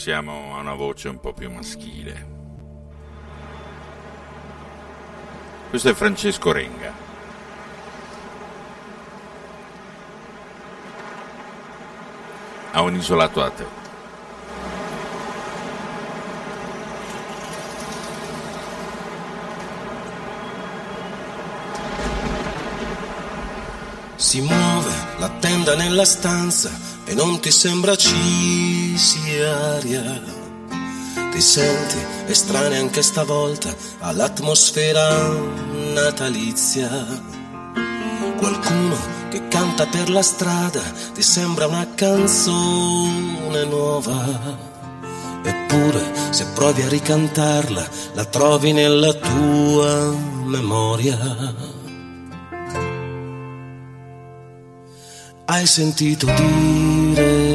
A: passiamo a una voce un po' più maschile. Questo è Francesco Renga. Ha un isolato a te.
I: Si muove la tenda nella stanza e non ti sembra ci sia aria. Ti senti estranea anche stavolta all'atmosfera natalizia. Qualcuno che canta per la strada ti sembra una canzone nuova. Eppure se provi a ricantarla la trovi nella tua memoria. Hai sentito dire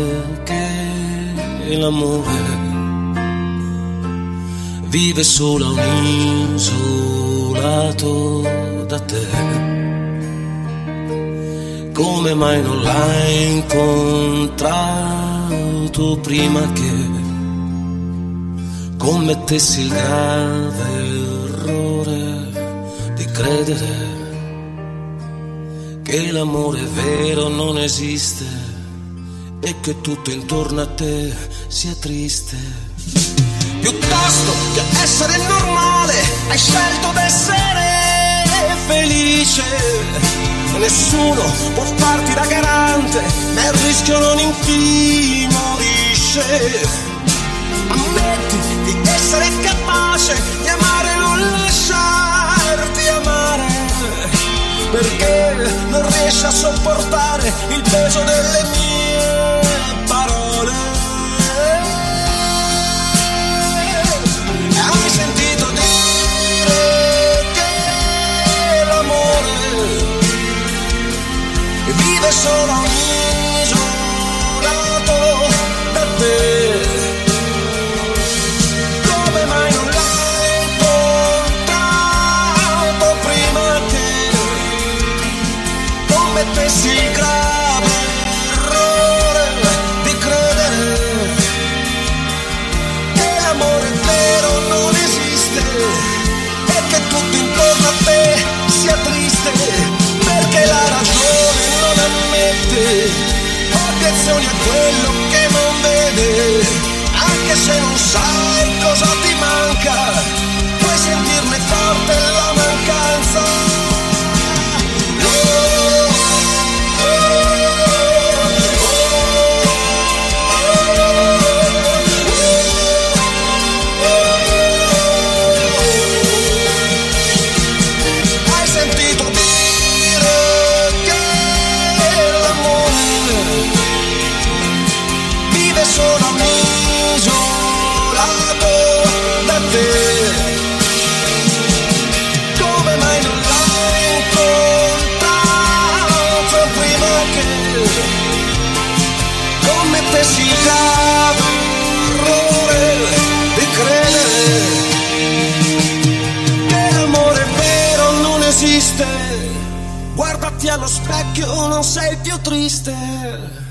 I: l'amore vive solo a un isolato da te. Come mai non l'hai incontrato prima che commettessi il grave errore di credere che l'amore vero non esiste e che tutto intorno a te sia triste. Piuttosto che essere normale, hai scelto d'essere felice. Nessuno può farti da garante, ma il rischio non intimorisce. Ammetti di essere capace di amare e non lasciarti amare perché non riesci a sopportare il peso delle mie a un isolato da te. Come mai non l'hai incontrato prima che commettessi ammette obiezioni a quello che non vede. Anche se non sai cosa ti manca puoi sentirne forte la grave errore di credere che l'amore vero non esiste. Guardati allo specchio, non sei più triste.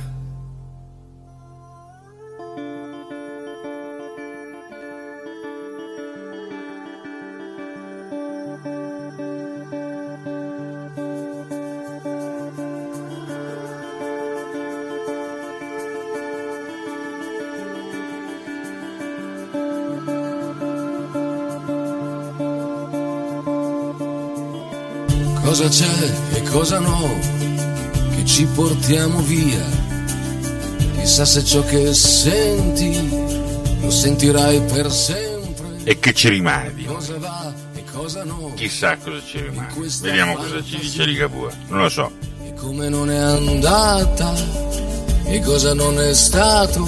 E: Cosa c'è e cosa no che ci portiamo via? Chissà se ciò che senti lo sentirai per sempre.
A: E che ci rimane di?
E: Cosa va e cosa no?
A: Chissà cosa ci rimane. Vediamo cosa ci dice Ligabue. Non lo so.
E: E come non è andata e cosa non è stato.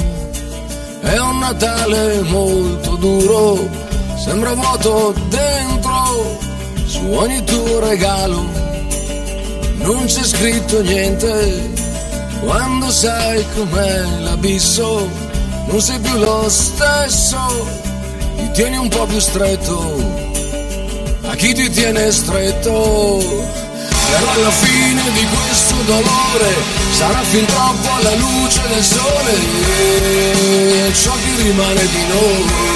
E: È un Natale molto duro, sembra vuoto dentro, su ogni tuo regalo. Non c'è scritto niente, quando sai com'è l'abisso, non sei più lo stesso, ti tieni un po' più stretto, a chi ti tiene stretto. però alla fine di questo dolore sarà fin troppo alla luce del sole. E ciò che rimane di noi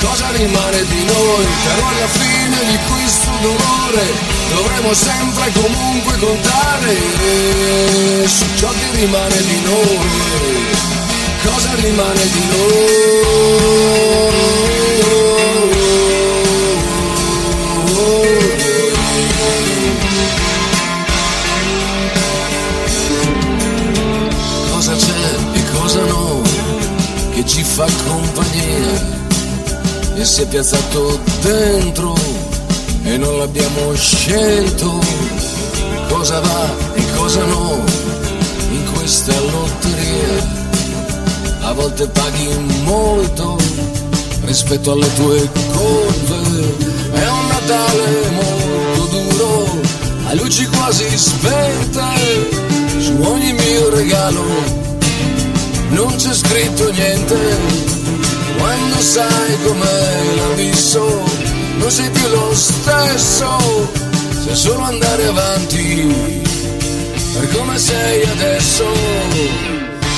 E: cosa rimane di noi? Però alla fine di questo dolore dovremo sempre comunque contare su ciò che rimane di noi. Cosa rimane di noi? Cosa c'è e cosa no che ci fa compagnia e si è piazzato dentro e non l'abbiamo scelto. Cosa va e cosa no in questa lotteria? A volte paghi molto rispetto alle tue colpe. È un Natale molto duro a luci quasi spente. Su ogni mio regalo non c'è scritto niente quando sai com'è l'abisso non sei più lo stesso. Sai solo andare avanti per come sei adesso.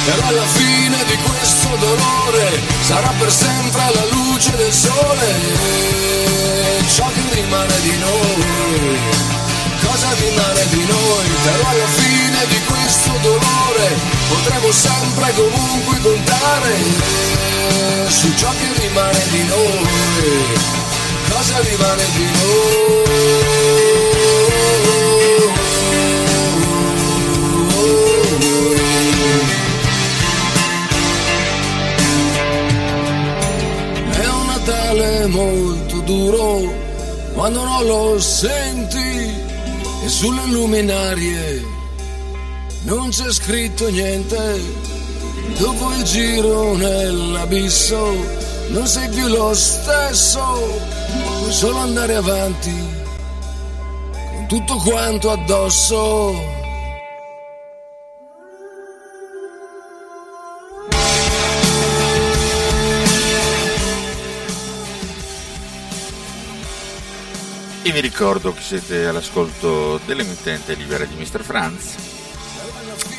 E: Però alla fine di questo dolore sarà per sempre la luce del sole. Ciò che rimane di noi cosa rimane di noi? Però alla fine di questo dolore potremo sempre comunque contare su ciò che rimane di noi. Cosa rimane di noi? È un Natale molto duro quando non lo senti e sulle luminarie non c'è scritto niente dopo il giro nell'abisso non sei più lo stesso puoi solo andare avanti con tutto quanto addosso
A: E vi ricordo che siete all'ascolto dell'emittente libera di Mr. Franz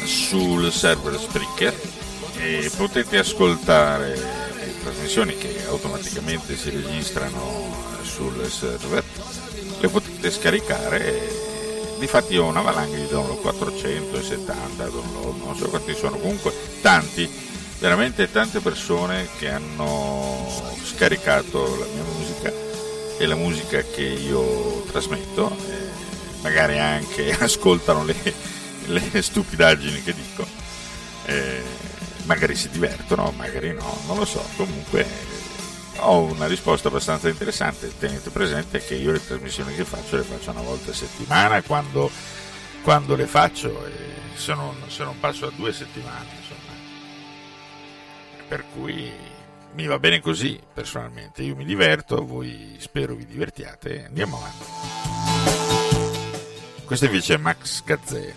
A: sul server Spreaker e potete ascoltare le trasmissioni che automaticamente si registrano sul server, le potete scaricare. Difatti ho una valanga di download 470 download, non so quanti sono, comunque tanti, veramente tante persone che hanno scaricato la mia musica e la musica che io trasmetto, magari anche ascoltano le, le stupidaggini che dico, eh, magari si divertono, magari no, non lo so, comunque ho una risposta abbastanza interessante, tenete presente che io le trasmissioni che faccio le faccio una volta a settimana quando, quando le faccio e se non, se non passo a due settimane, insomma, per cui mi va bene così personalmente, io mi diverto, voi spero vi divertiate, andiamo avanti. Questo invece è Max Gazzè,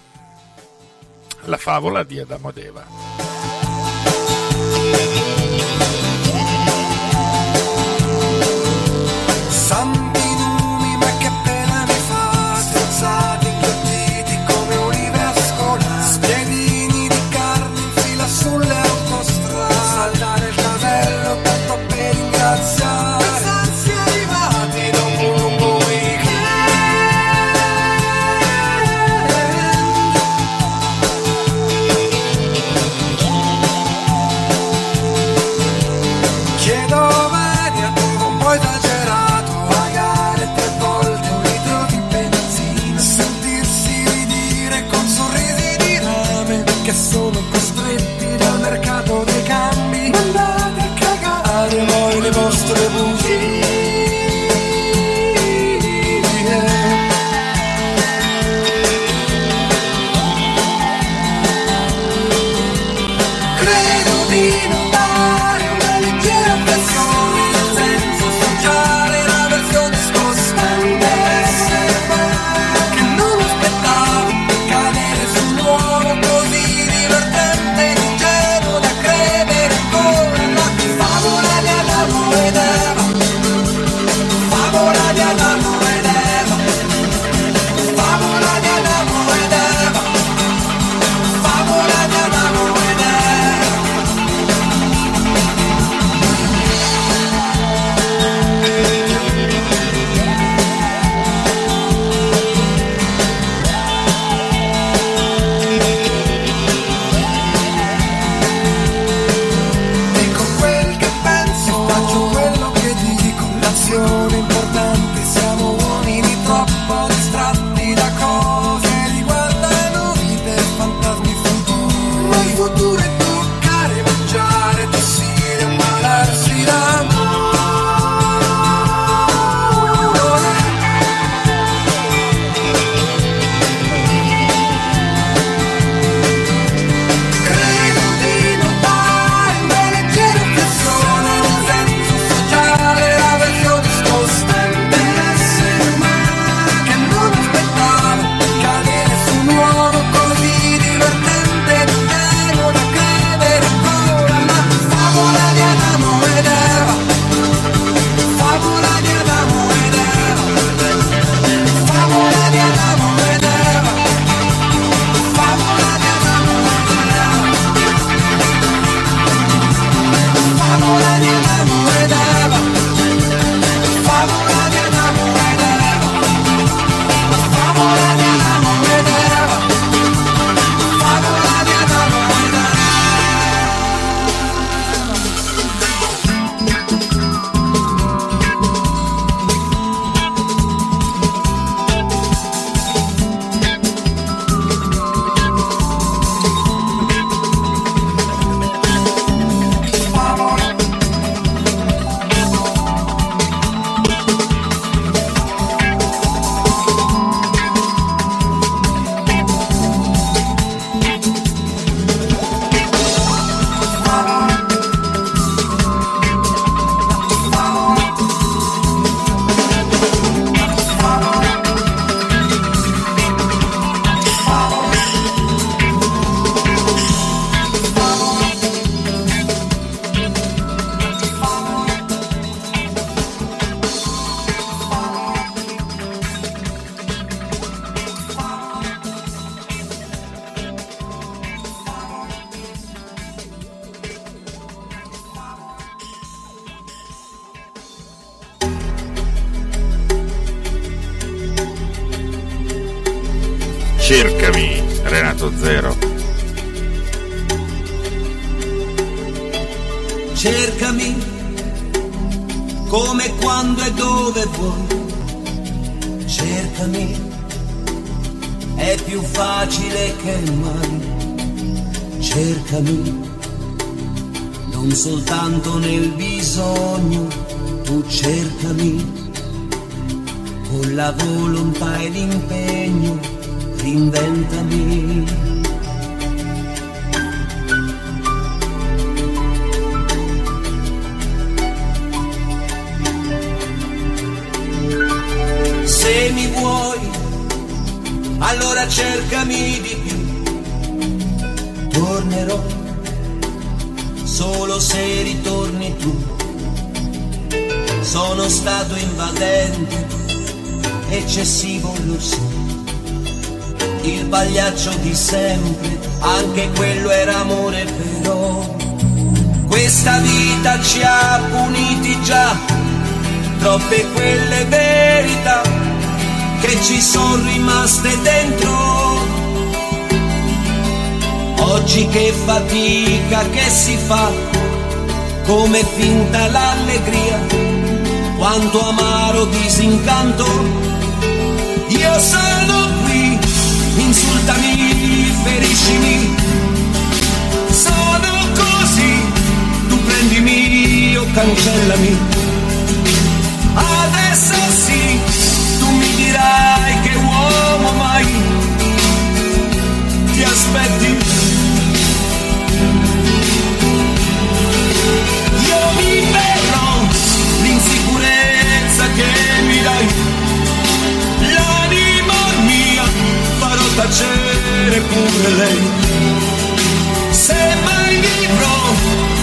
A: la favola di Adamo ed
D: ci sono rimaste dentro. Oggi che fatica che si fa, come finta l'allegria, quanto amaro disincanto. Io sono qui, insultami, feriscimi, sono così, tu prendimi o cancellami. Dirai che uomo mai ti aspetti. Io mi berrò l'insicurezza che mi dai, l'anima mia farò tacere pure lei. Se mai vivrò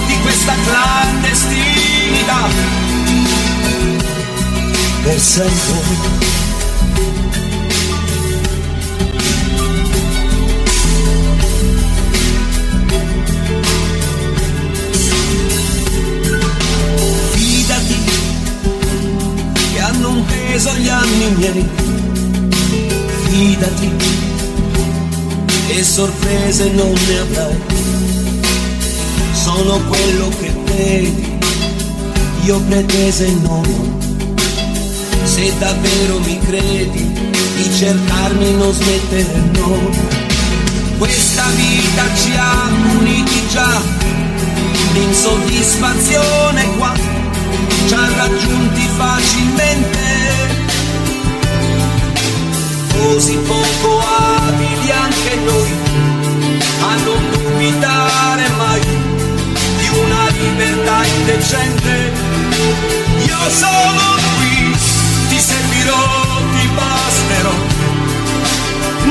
D: di questa clandestinità per sempre. Miei. Fidati che sorprese non ne avrai. Sono quello che vedi, io pretese non ho. Se davvero mi credi, di cercarmi non smettere. Questa vita ci ha uniti già, l'insoddisfazione qua ci ha raggiunti facilmente. Così poco abili anche noi a non dubitare mai di una libertà indecente. Io sono qui, ti servirò, ti basterò,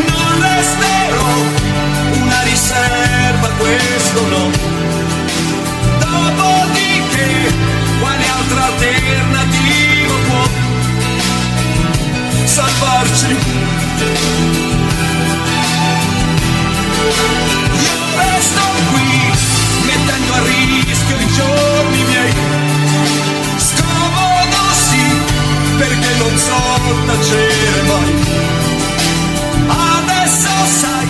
D: non resterò una riserva, questo no. Dopodiché, quale altra alternativa salvarci? Io resto qui, mettendo a rischio i giorni miei. Scomodo sì, perché non so tacere mai. Adesso sai,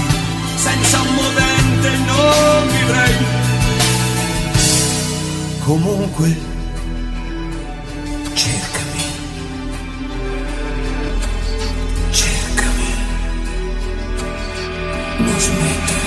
D: senza un movente non vivrei. Comunque, Non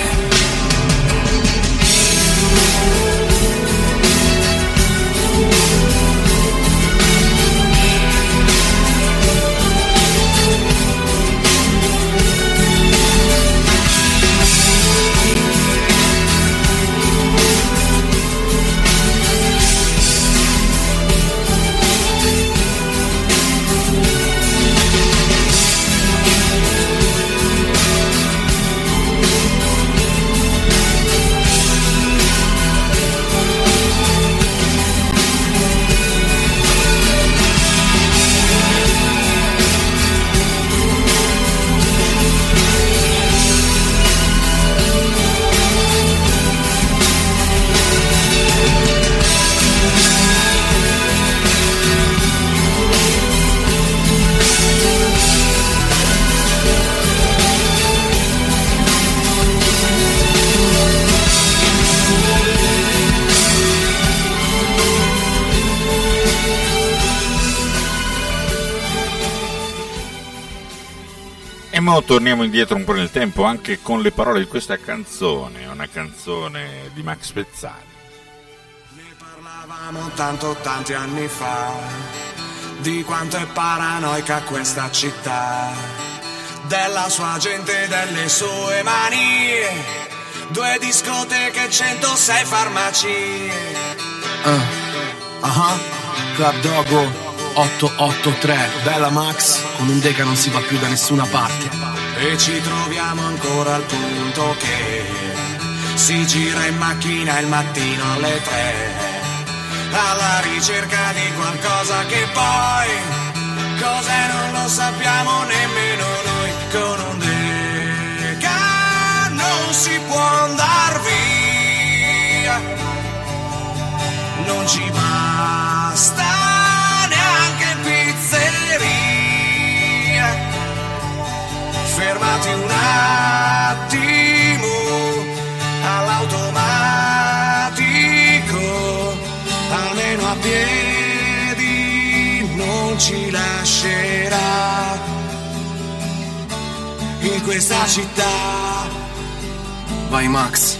A: torniamo indietro un po' nel tempo anche con le parole di questa canzone, una canzone di Max Pezzali.
D: Parlavamo tanto tanti anni fa di quanto è paranoica questa città, della sua gente e delle sue manie, due discoteche, 106 farmacie.
B: Ah, ah, Club Dogo 883, bella Max, con un deca non si va più da nessuna parte.
D: E ci troviamo ancora al punto che si gira in macchina il mattino alle tre, alla ricerca di qualcosa che poi, cos'è non lo sappiamo nemmeno noi, con un deca non si può andar via, non ci basta fermati un attimo all'automatico, almeno a piedi non ci lascerà in questa città.
B: Vai Max.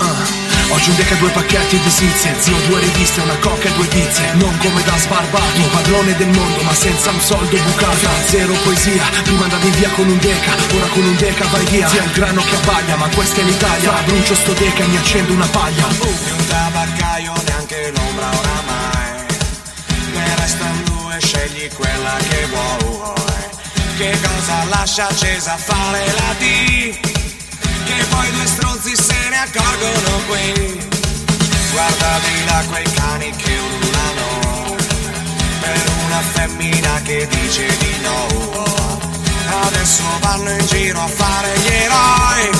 B: Ah. Oggi un deca due pacchetti di sizie Zio due riviste, una coca e due pizze. Non come da sbarbato, padrone del mondo Ma senza un soldo bucato. Zero poesia, prima andavi via con un deca Ora con un deca vai via. Zia il grano che abbaglia, ma questa è l'Italia. Fra brucio sto deca e mi accendo una paglia.
D: Di un tabaccaio neanche l'ombra oramai. Ne restano due, scegli quella che vuoi. Che cosa lascia accesa fare la D? Che poi due stronzi se ne accorgono qui. Guarda di là quei cani che urlano Per una femmina che dice di no. Adesso vanno in giro a fare gli eroi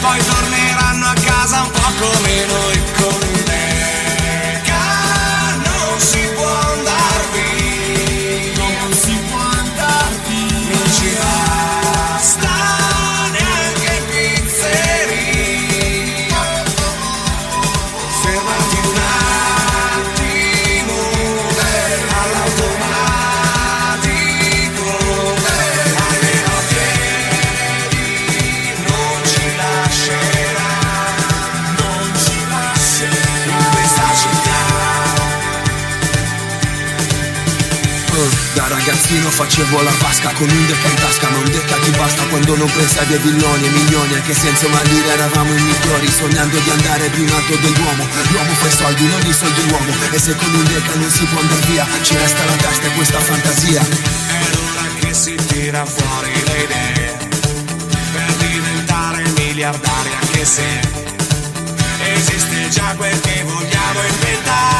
D: Poi torneranno a casa un po' come noi Con
B: facevo la vasca con un deca in tasca Ma un deca ti basta quando non pensavi a villoni e milioni Anche senza malire eravamo i migliori Sognando di andare più in alto dell'uomo. L'uomo fa i soldi, non i soldi l'uomo E se con un deca non si può andare via Ci resta la testa e questa fantasia.
D: È l'ora che si tira fuori le idee Per diventare miliardari anche se Esiste già quel che vogliamo inventare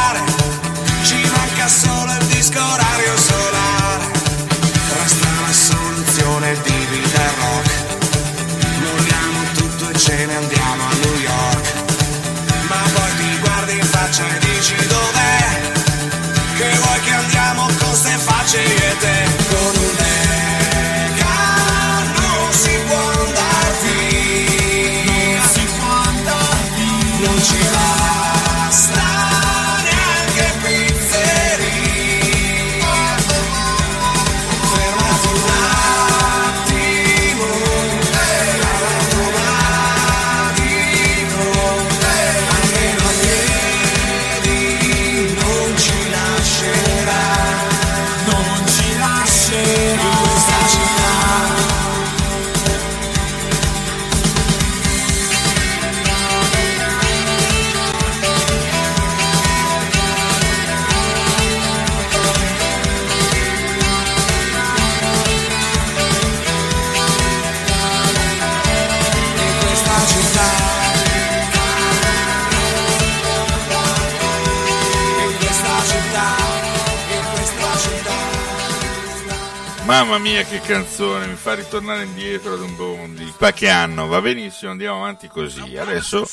A: Mamma mia che canzone, mi fa ritornare indietro ad un bondi. Qualche anno, va benissimo, andiamo avanti così. Adesso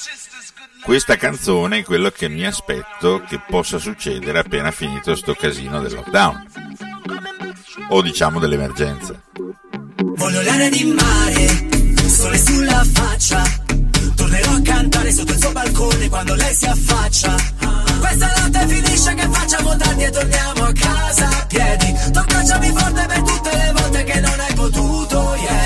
A: questa canzone è quello che mi aspetto che possa succedere appena finito sto casino del lockdown. O diciamo dell'emergenza.
P: Voglio l'aria di mare, sole sulla faccia. Tornerò a cantare sotto il suo balcone quando lei si affaccia. Questa notte finisce che facciamo tardi e torniamo a casa a piedi. Tu abbracciami forte per tutte le volte che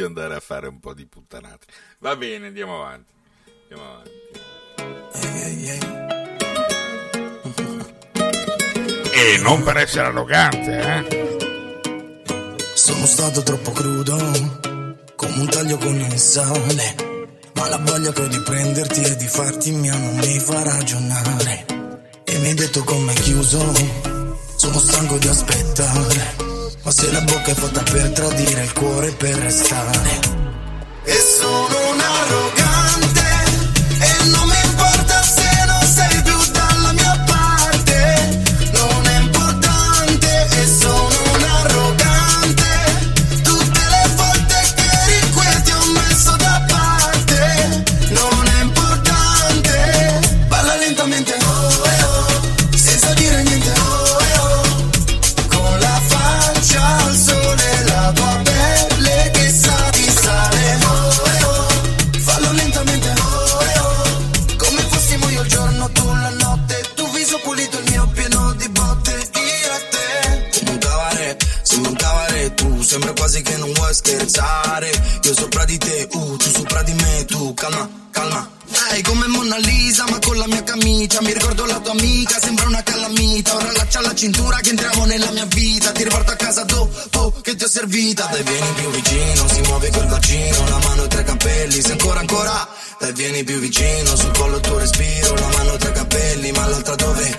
O: di
A: andare a fare un po' di puttanate. Va bene, andiamo avanti. Andiamo avanti. E non per essere arrogante, eh?
G: Sono stato troppo crudo, come un taglio con il sale. Ma la voglia che ho di prenderti e di farti mia non mi fa ragionare. E mi hai detto come chiuso, sono stanco di aspettare. Ma se la bocca è fatta per tradire, il cuore per restare. E sono camicia. Mi ricordo la tua amica, sembra una calamita. Ora laccia alla cintura che entriamo nella mia vita. Ti riporto a casa dopo che ti ho servita. Dai, vieni più vicino, si muove col bacino. La mano tra i capelli, se ancora, ancora. Dai, vieni più vicino, sul collo il tuo respiro. La mano tra i capelli, ma l'altra dove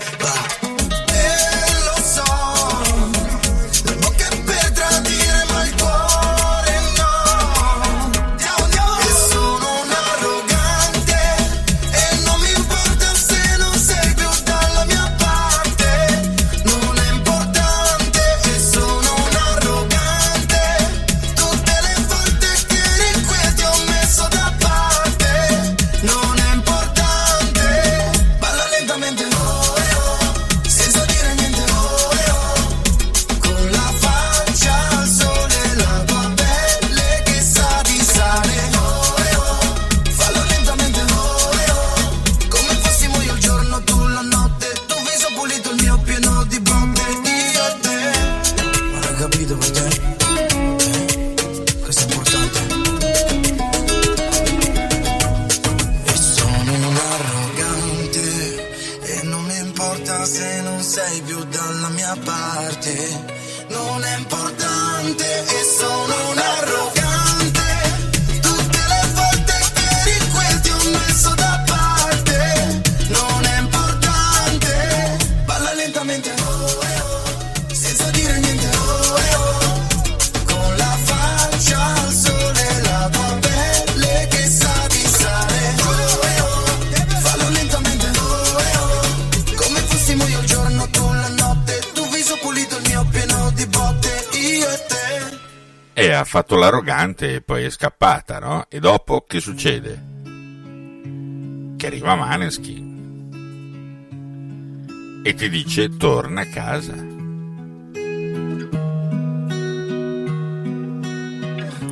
A: l'arrogante e poi è scappata, no? E dopo che succede? Che arriva Maneskin e ti dice torna a casa.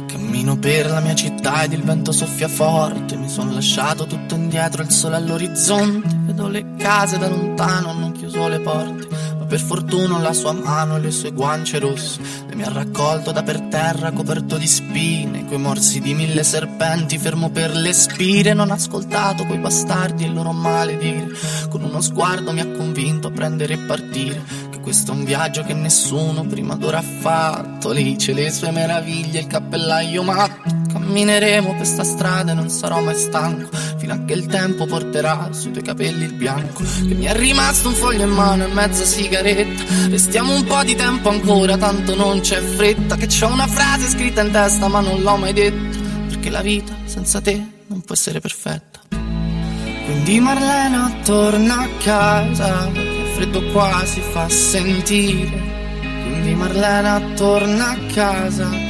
Q: Cammino per la mia città ed il vento soffia forte. Mi sono lasciato tutto indietro, il sole all'orizzonte. Vedo le case da lontano, hanno chiuso le porte. Per fortuna la sua mano e le sue guance rosse. Mi ha raccolto da per terra, coperto di spine. Coi morsi di mille serpenti, fermo per le spire. Non ho ascoltato quei bastardi e il loro maledire. Con uno sguardo mi ha convinto a prendere e partire. Che questo è un viaggio che nessuno prima d'ora ha fatto. Lì c'è le sue meraviglie, il cappellaio matto. Cammineremo per sta strada e non sarò mai stanco. Fino a che il tempo porterà sui tuoi capelli il bianco. Che mi è rimasto un foglio in mano e mezza sigaretta. Restiamo un po' di tempo ancora, tanto non c'è fretta. Che c'ho una frase scritta in testa, ma non l'ho mai detta. Perché la vita senza te non può essere perfetta. Quindi Marlena torna a casa, perché il freddo qua si fa sentire. Quindi Marlena torna a casa, che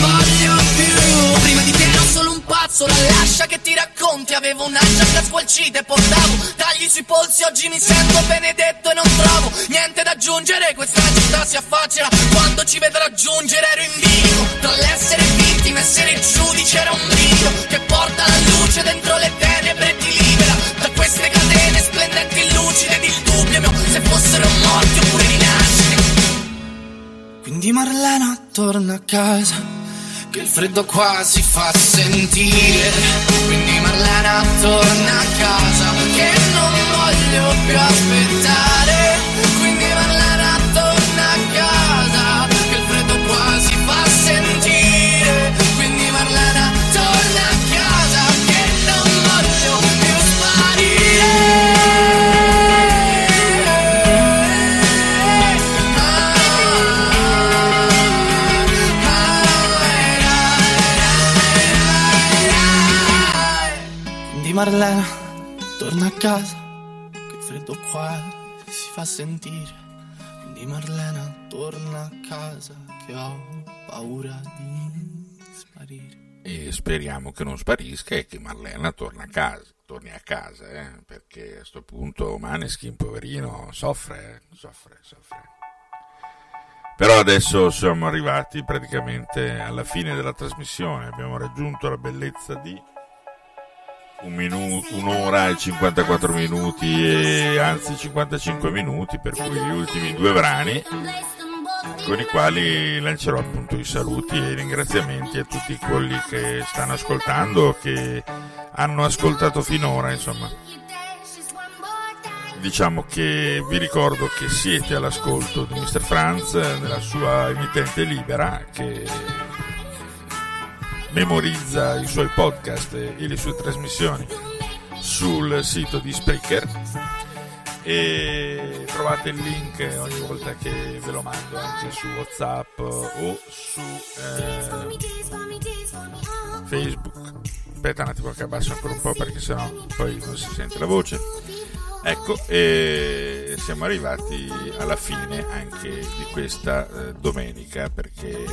Q: voglio più. Prima di te ero solo un pazzo, la lascia che ti racconti. Avevo una giacca squalcita e portavo tagli sui polsi. Oggi mi sento benedetto e non trovo niente da aggiungere. Questa città si affaccerà quando ci vedrà giungere. Ero in bilico tra l'essere vittima e essere giudice. Era un brivido che porta la luce dentro le tenebre e ti libera da queste catene splendenti e lucide. Ed il dubbio mio se fossero morti oppure rinascite. Quindi Marlena torna a casa che il freddo qua si fa sentire. Quindi Marlena torna a casa che non voglio più aspettare. Marlena torna a casa che freddo qua si fa sentire. Quindi Marlena torna a casa che ho paura di sparire.
A: E speriamo che non sparisca e che Marlena torni a casa, torni a casa eh, perché a questo punto Maneskin, poverino, soffre, eh, soffre, soffre. Però adesso siamo arrivati praticamente alla fine della trasmissione, abbiamo raggiunto la bellezza di un minuto, un'ora e 54 minuti, e anzi 55 minuti, per cui gli ultimi due brani con i quali lancerò appunto i saluti e i ringraziamenti a tutti quelli che stanno ascoltando, che hanno ascoltato finora, insomma. Diciamo che vi ricordo che siete all'ascolto di Mr. Franz nella sua emittente libera che memorizza i suoi podcast e le sue trasmissioni sul sito di Spreaker e trovate il link ogni volta che ve lo mando anche su Whatsapp o su eh, Facebook. Aspetta un attimo che abbasso ancora un po' perché sennò poi non si sente la voce. Ecco, e siamo arrivati alla fine anche di questa eh, domenica perché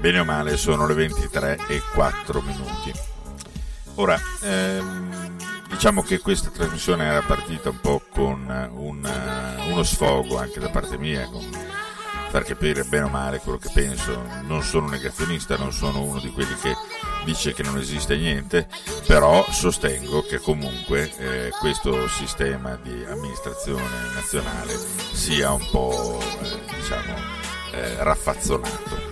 A: bene o male sono le 23 e 4 minuti. Ora, ehm, diciamo che questa trasmissione era partita un po' con un, uno sfogo anche da parte mia, con far capire bene o male quello che penso. Non sono negazionista, non sono uno di quelli che dice che non esiste niente, però sostengo che comunque eh, questo sistema di amministrazione nazionale sia un po' eh, diciamo eh, raffazzonato.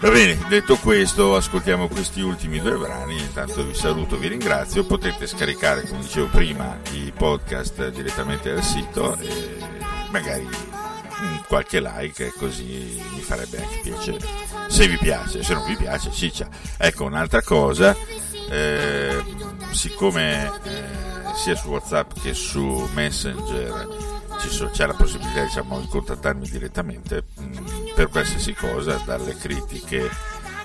A: Va bene, detto questo, ascoltiamo questi ultimi due brani. Intanto vi saluto, vi ringrazio. Potete scaricare, come dicevo prima, i podcast direttamente dal sito e magari qualche like, così mi farebbe anche piacere. Se vi piace, se non vi piace, ciccia. Ecco, un'altra cosa, eh, siccome eh, sia su WhatsApp che su Messenger so, c'è la possibilità diciamo, di contattarmi direttamente mh, per qualsiasi cosa, dalle critiche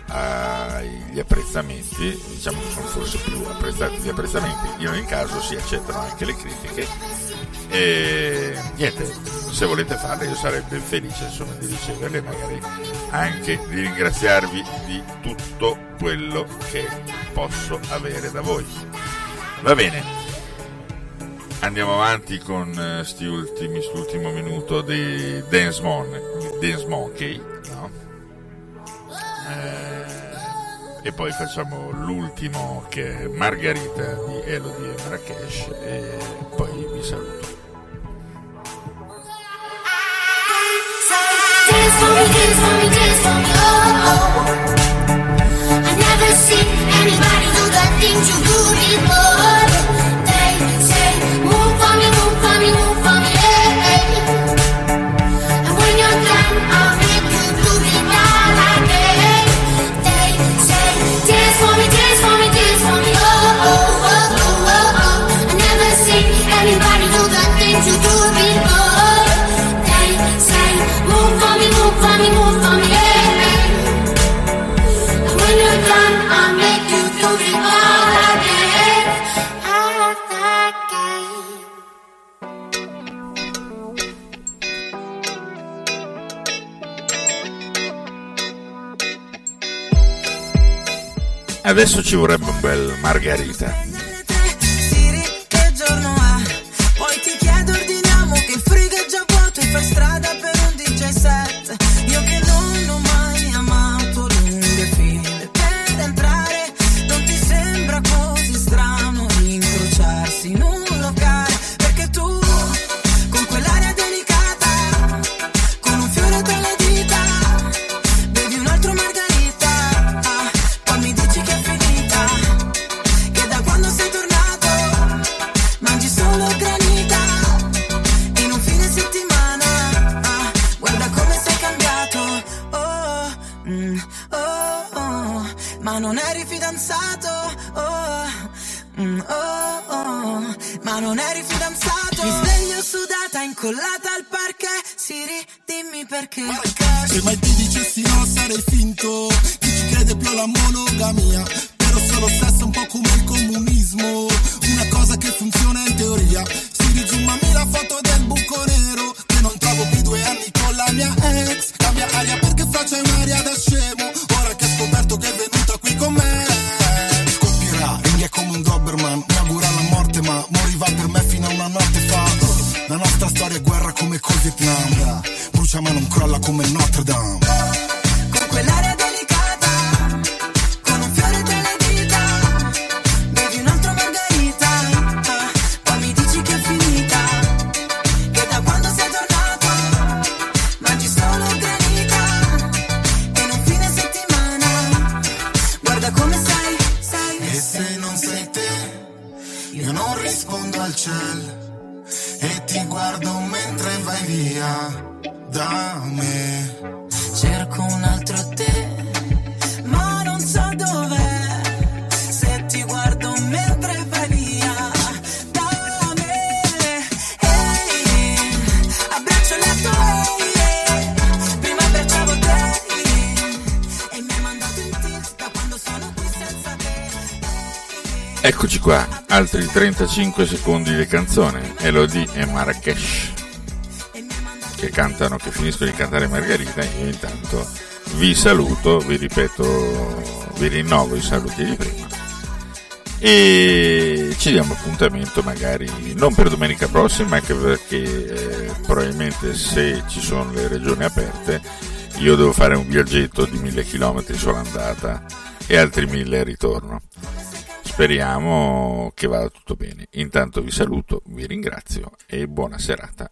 A: agli apprezzamenti, diciamo che sono forse più apprezzati gli apprezzamenti, in ogni caso si accettano anche le critiche e niente, se volete farle io sarei ben felice insomma, di riceverle, magari anche di ringraziarvi di tutto quello che posso avere da voi. Va bene, andiamo avanti con eh, questi ultimi, l'ultimo minuto di Dance, Mon, Dance Monkey, no? Eh, e poi facciamo l'ultimo che è Margarita di Elodie Marrakesh e poi adesso ci vorrebbe un bel
M: margarita.
A: 45 secondi di canzone, Elodie e Marrakesh, che cantano, che finiscono di cantare Margherita, io intanto vi saluto, vi ripeto, vi rinnovo i saluti di prima. E ci diamo appuntamento magari non per domenica prossima anche perché eh, probabilmente se ci sono le regioni aperte io devo fare un viaggetto di mille chilometri sull'andata e altri mille al ritorno. Speriamo che vada Intanto vi saluto, vi ringrazio e buona serata.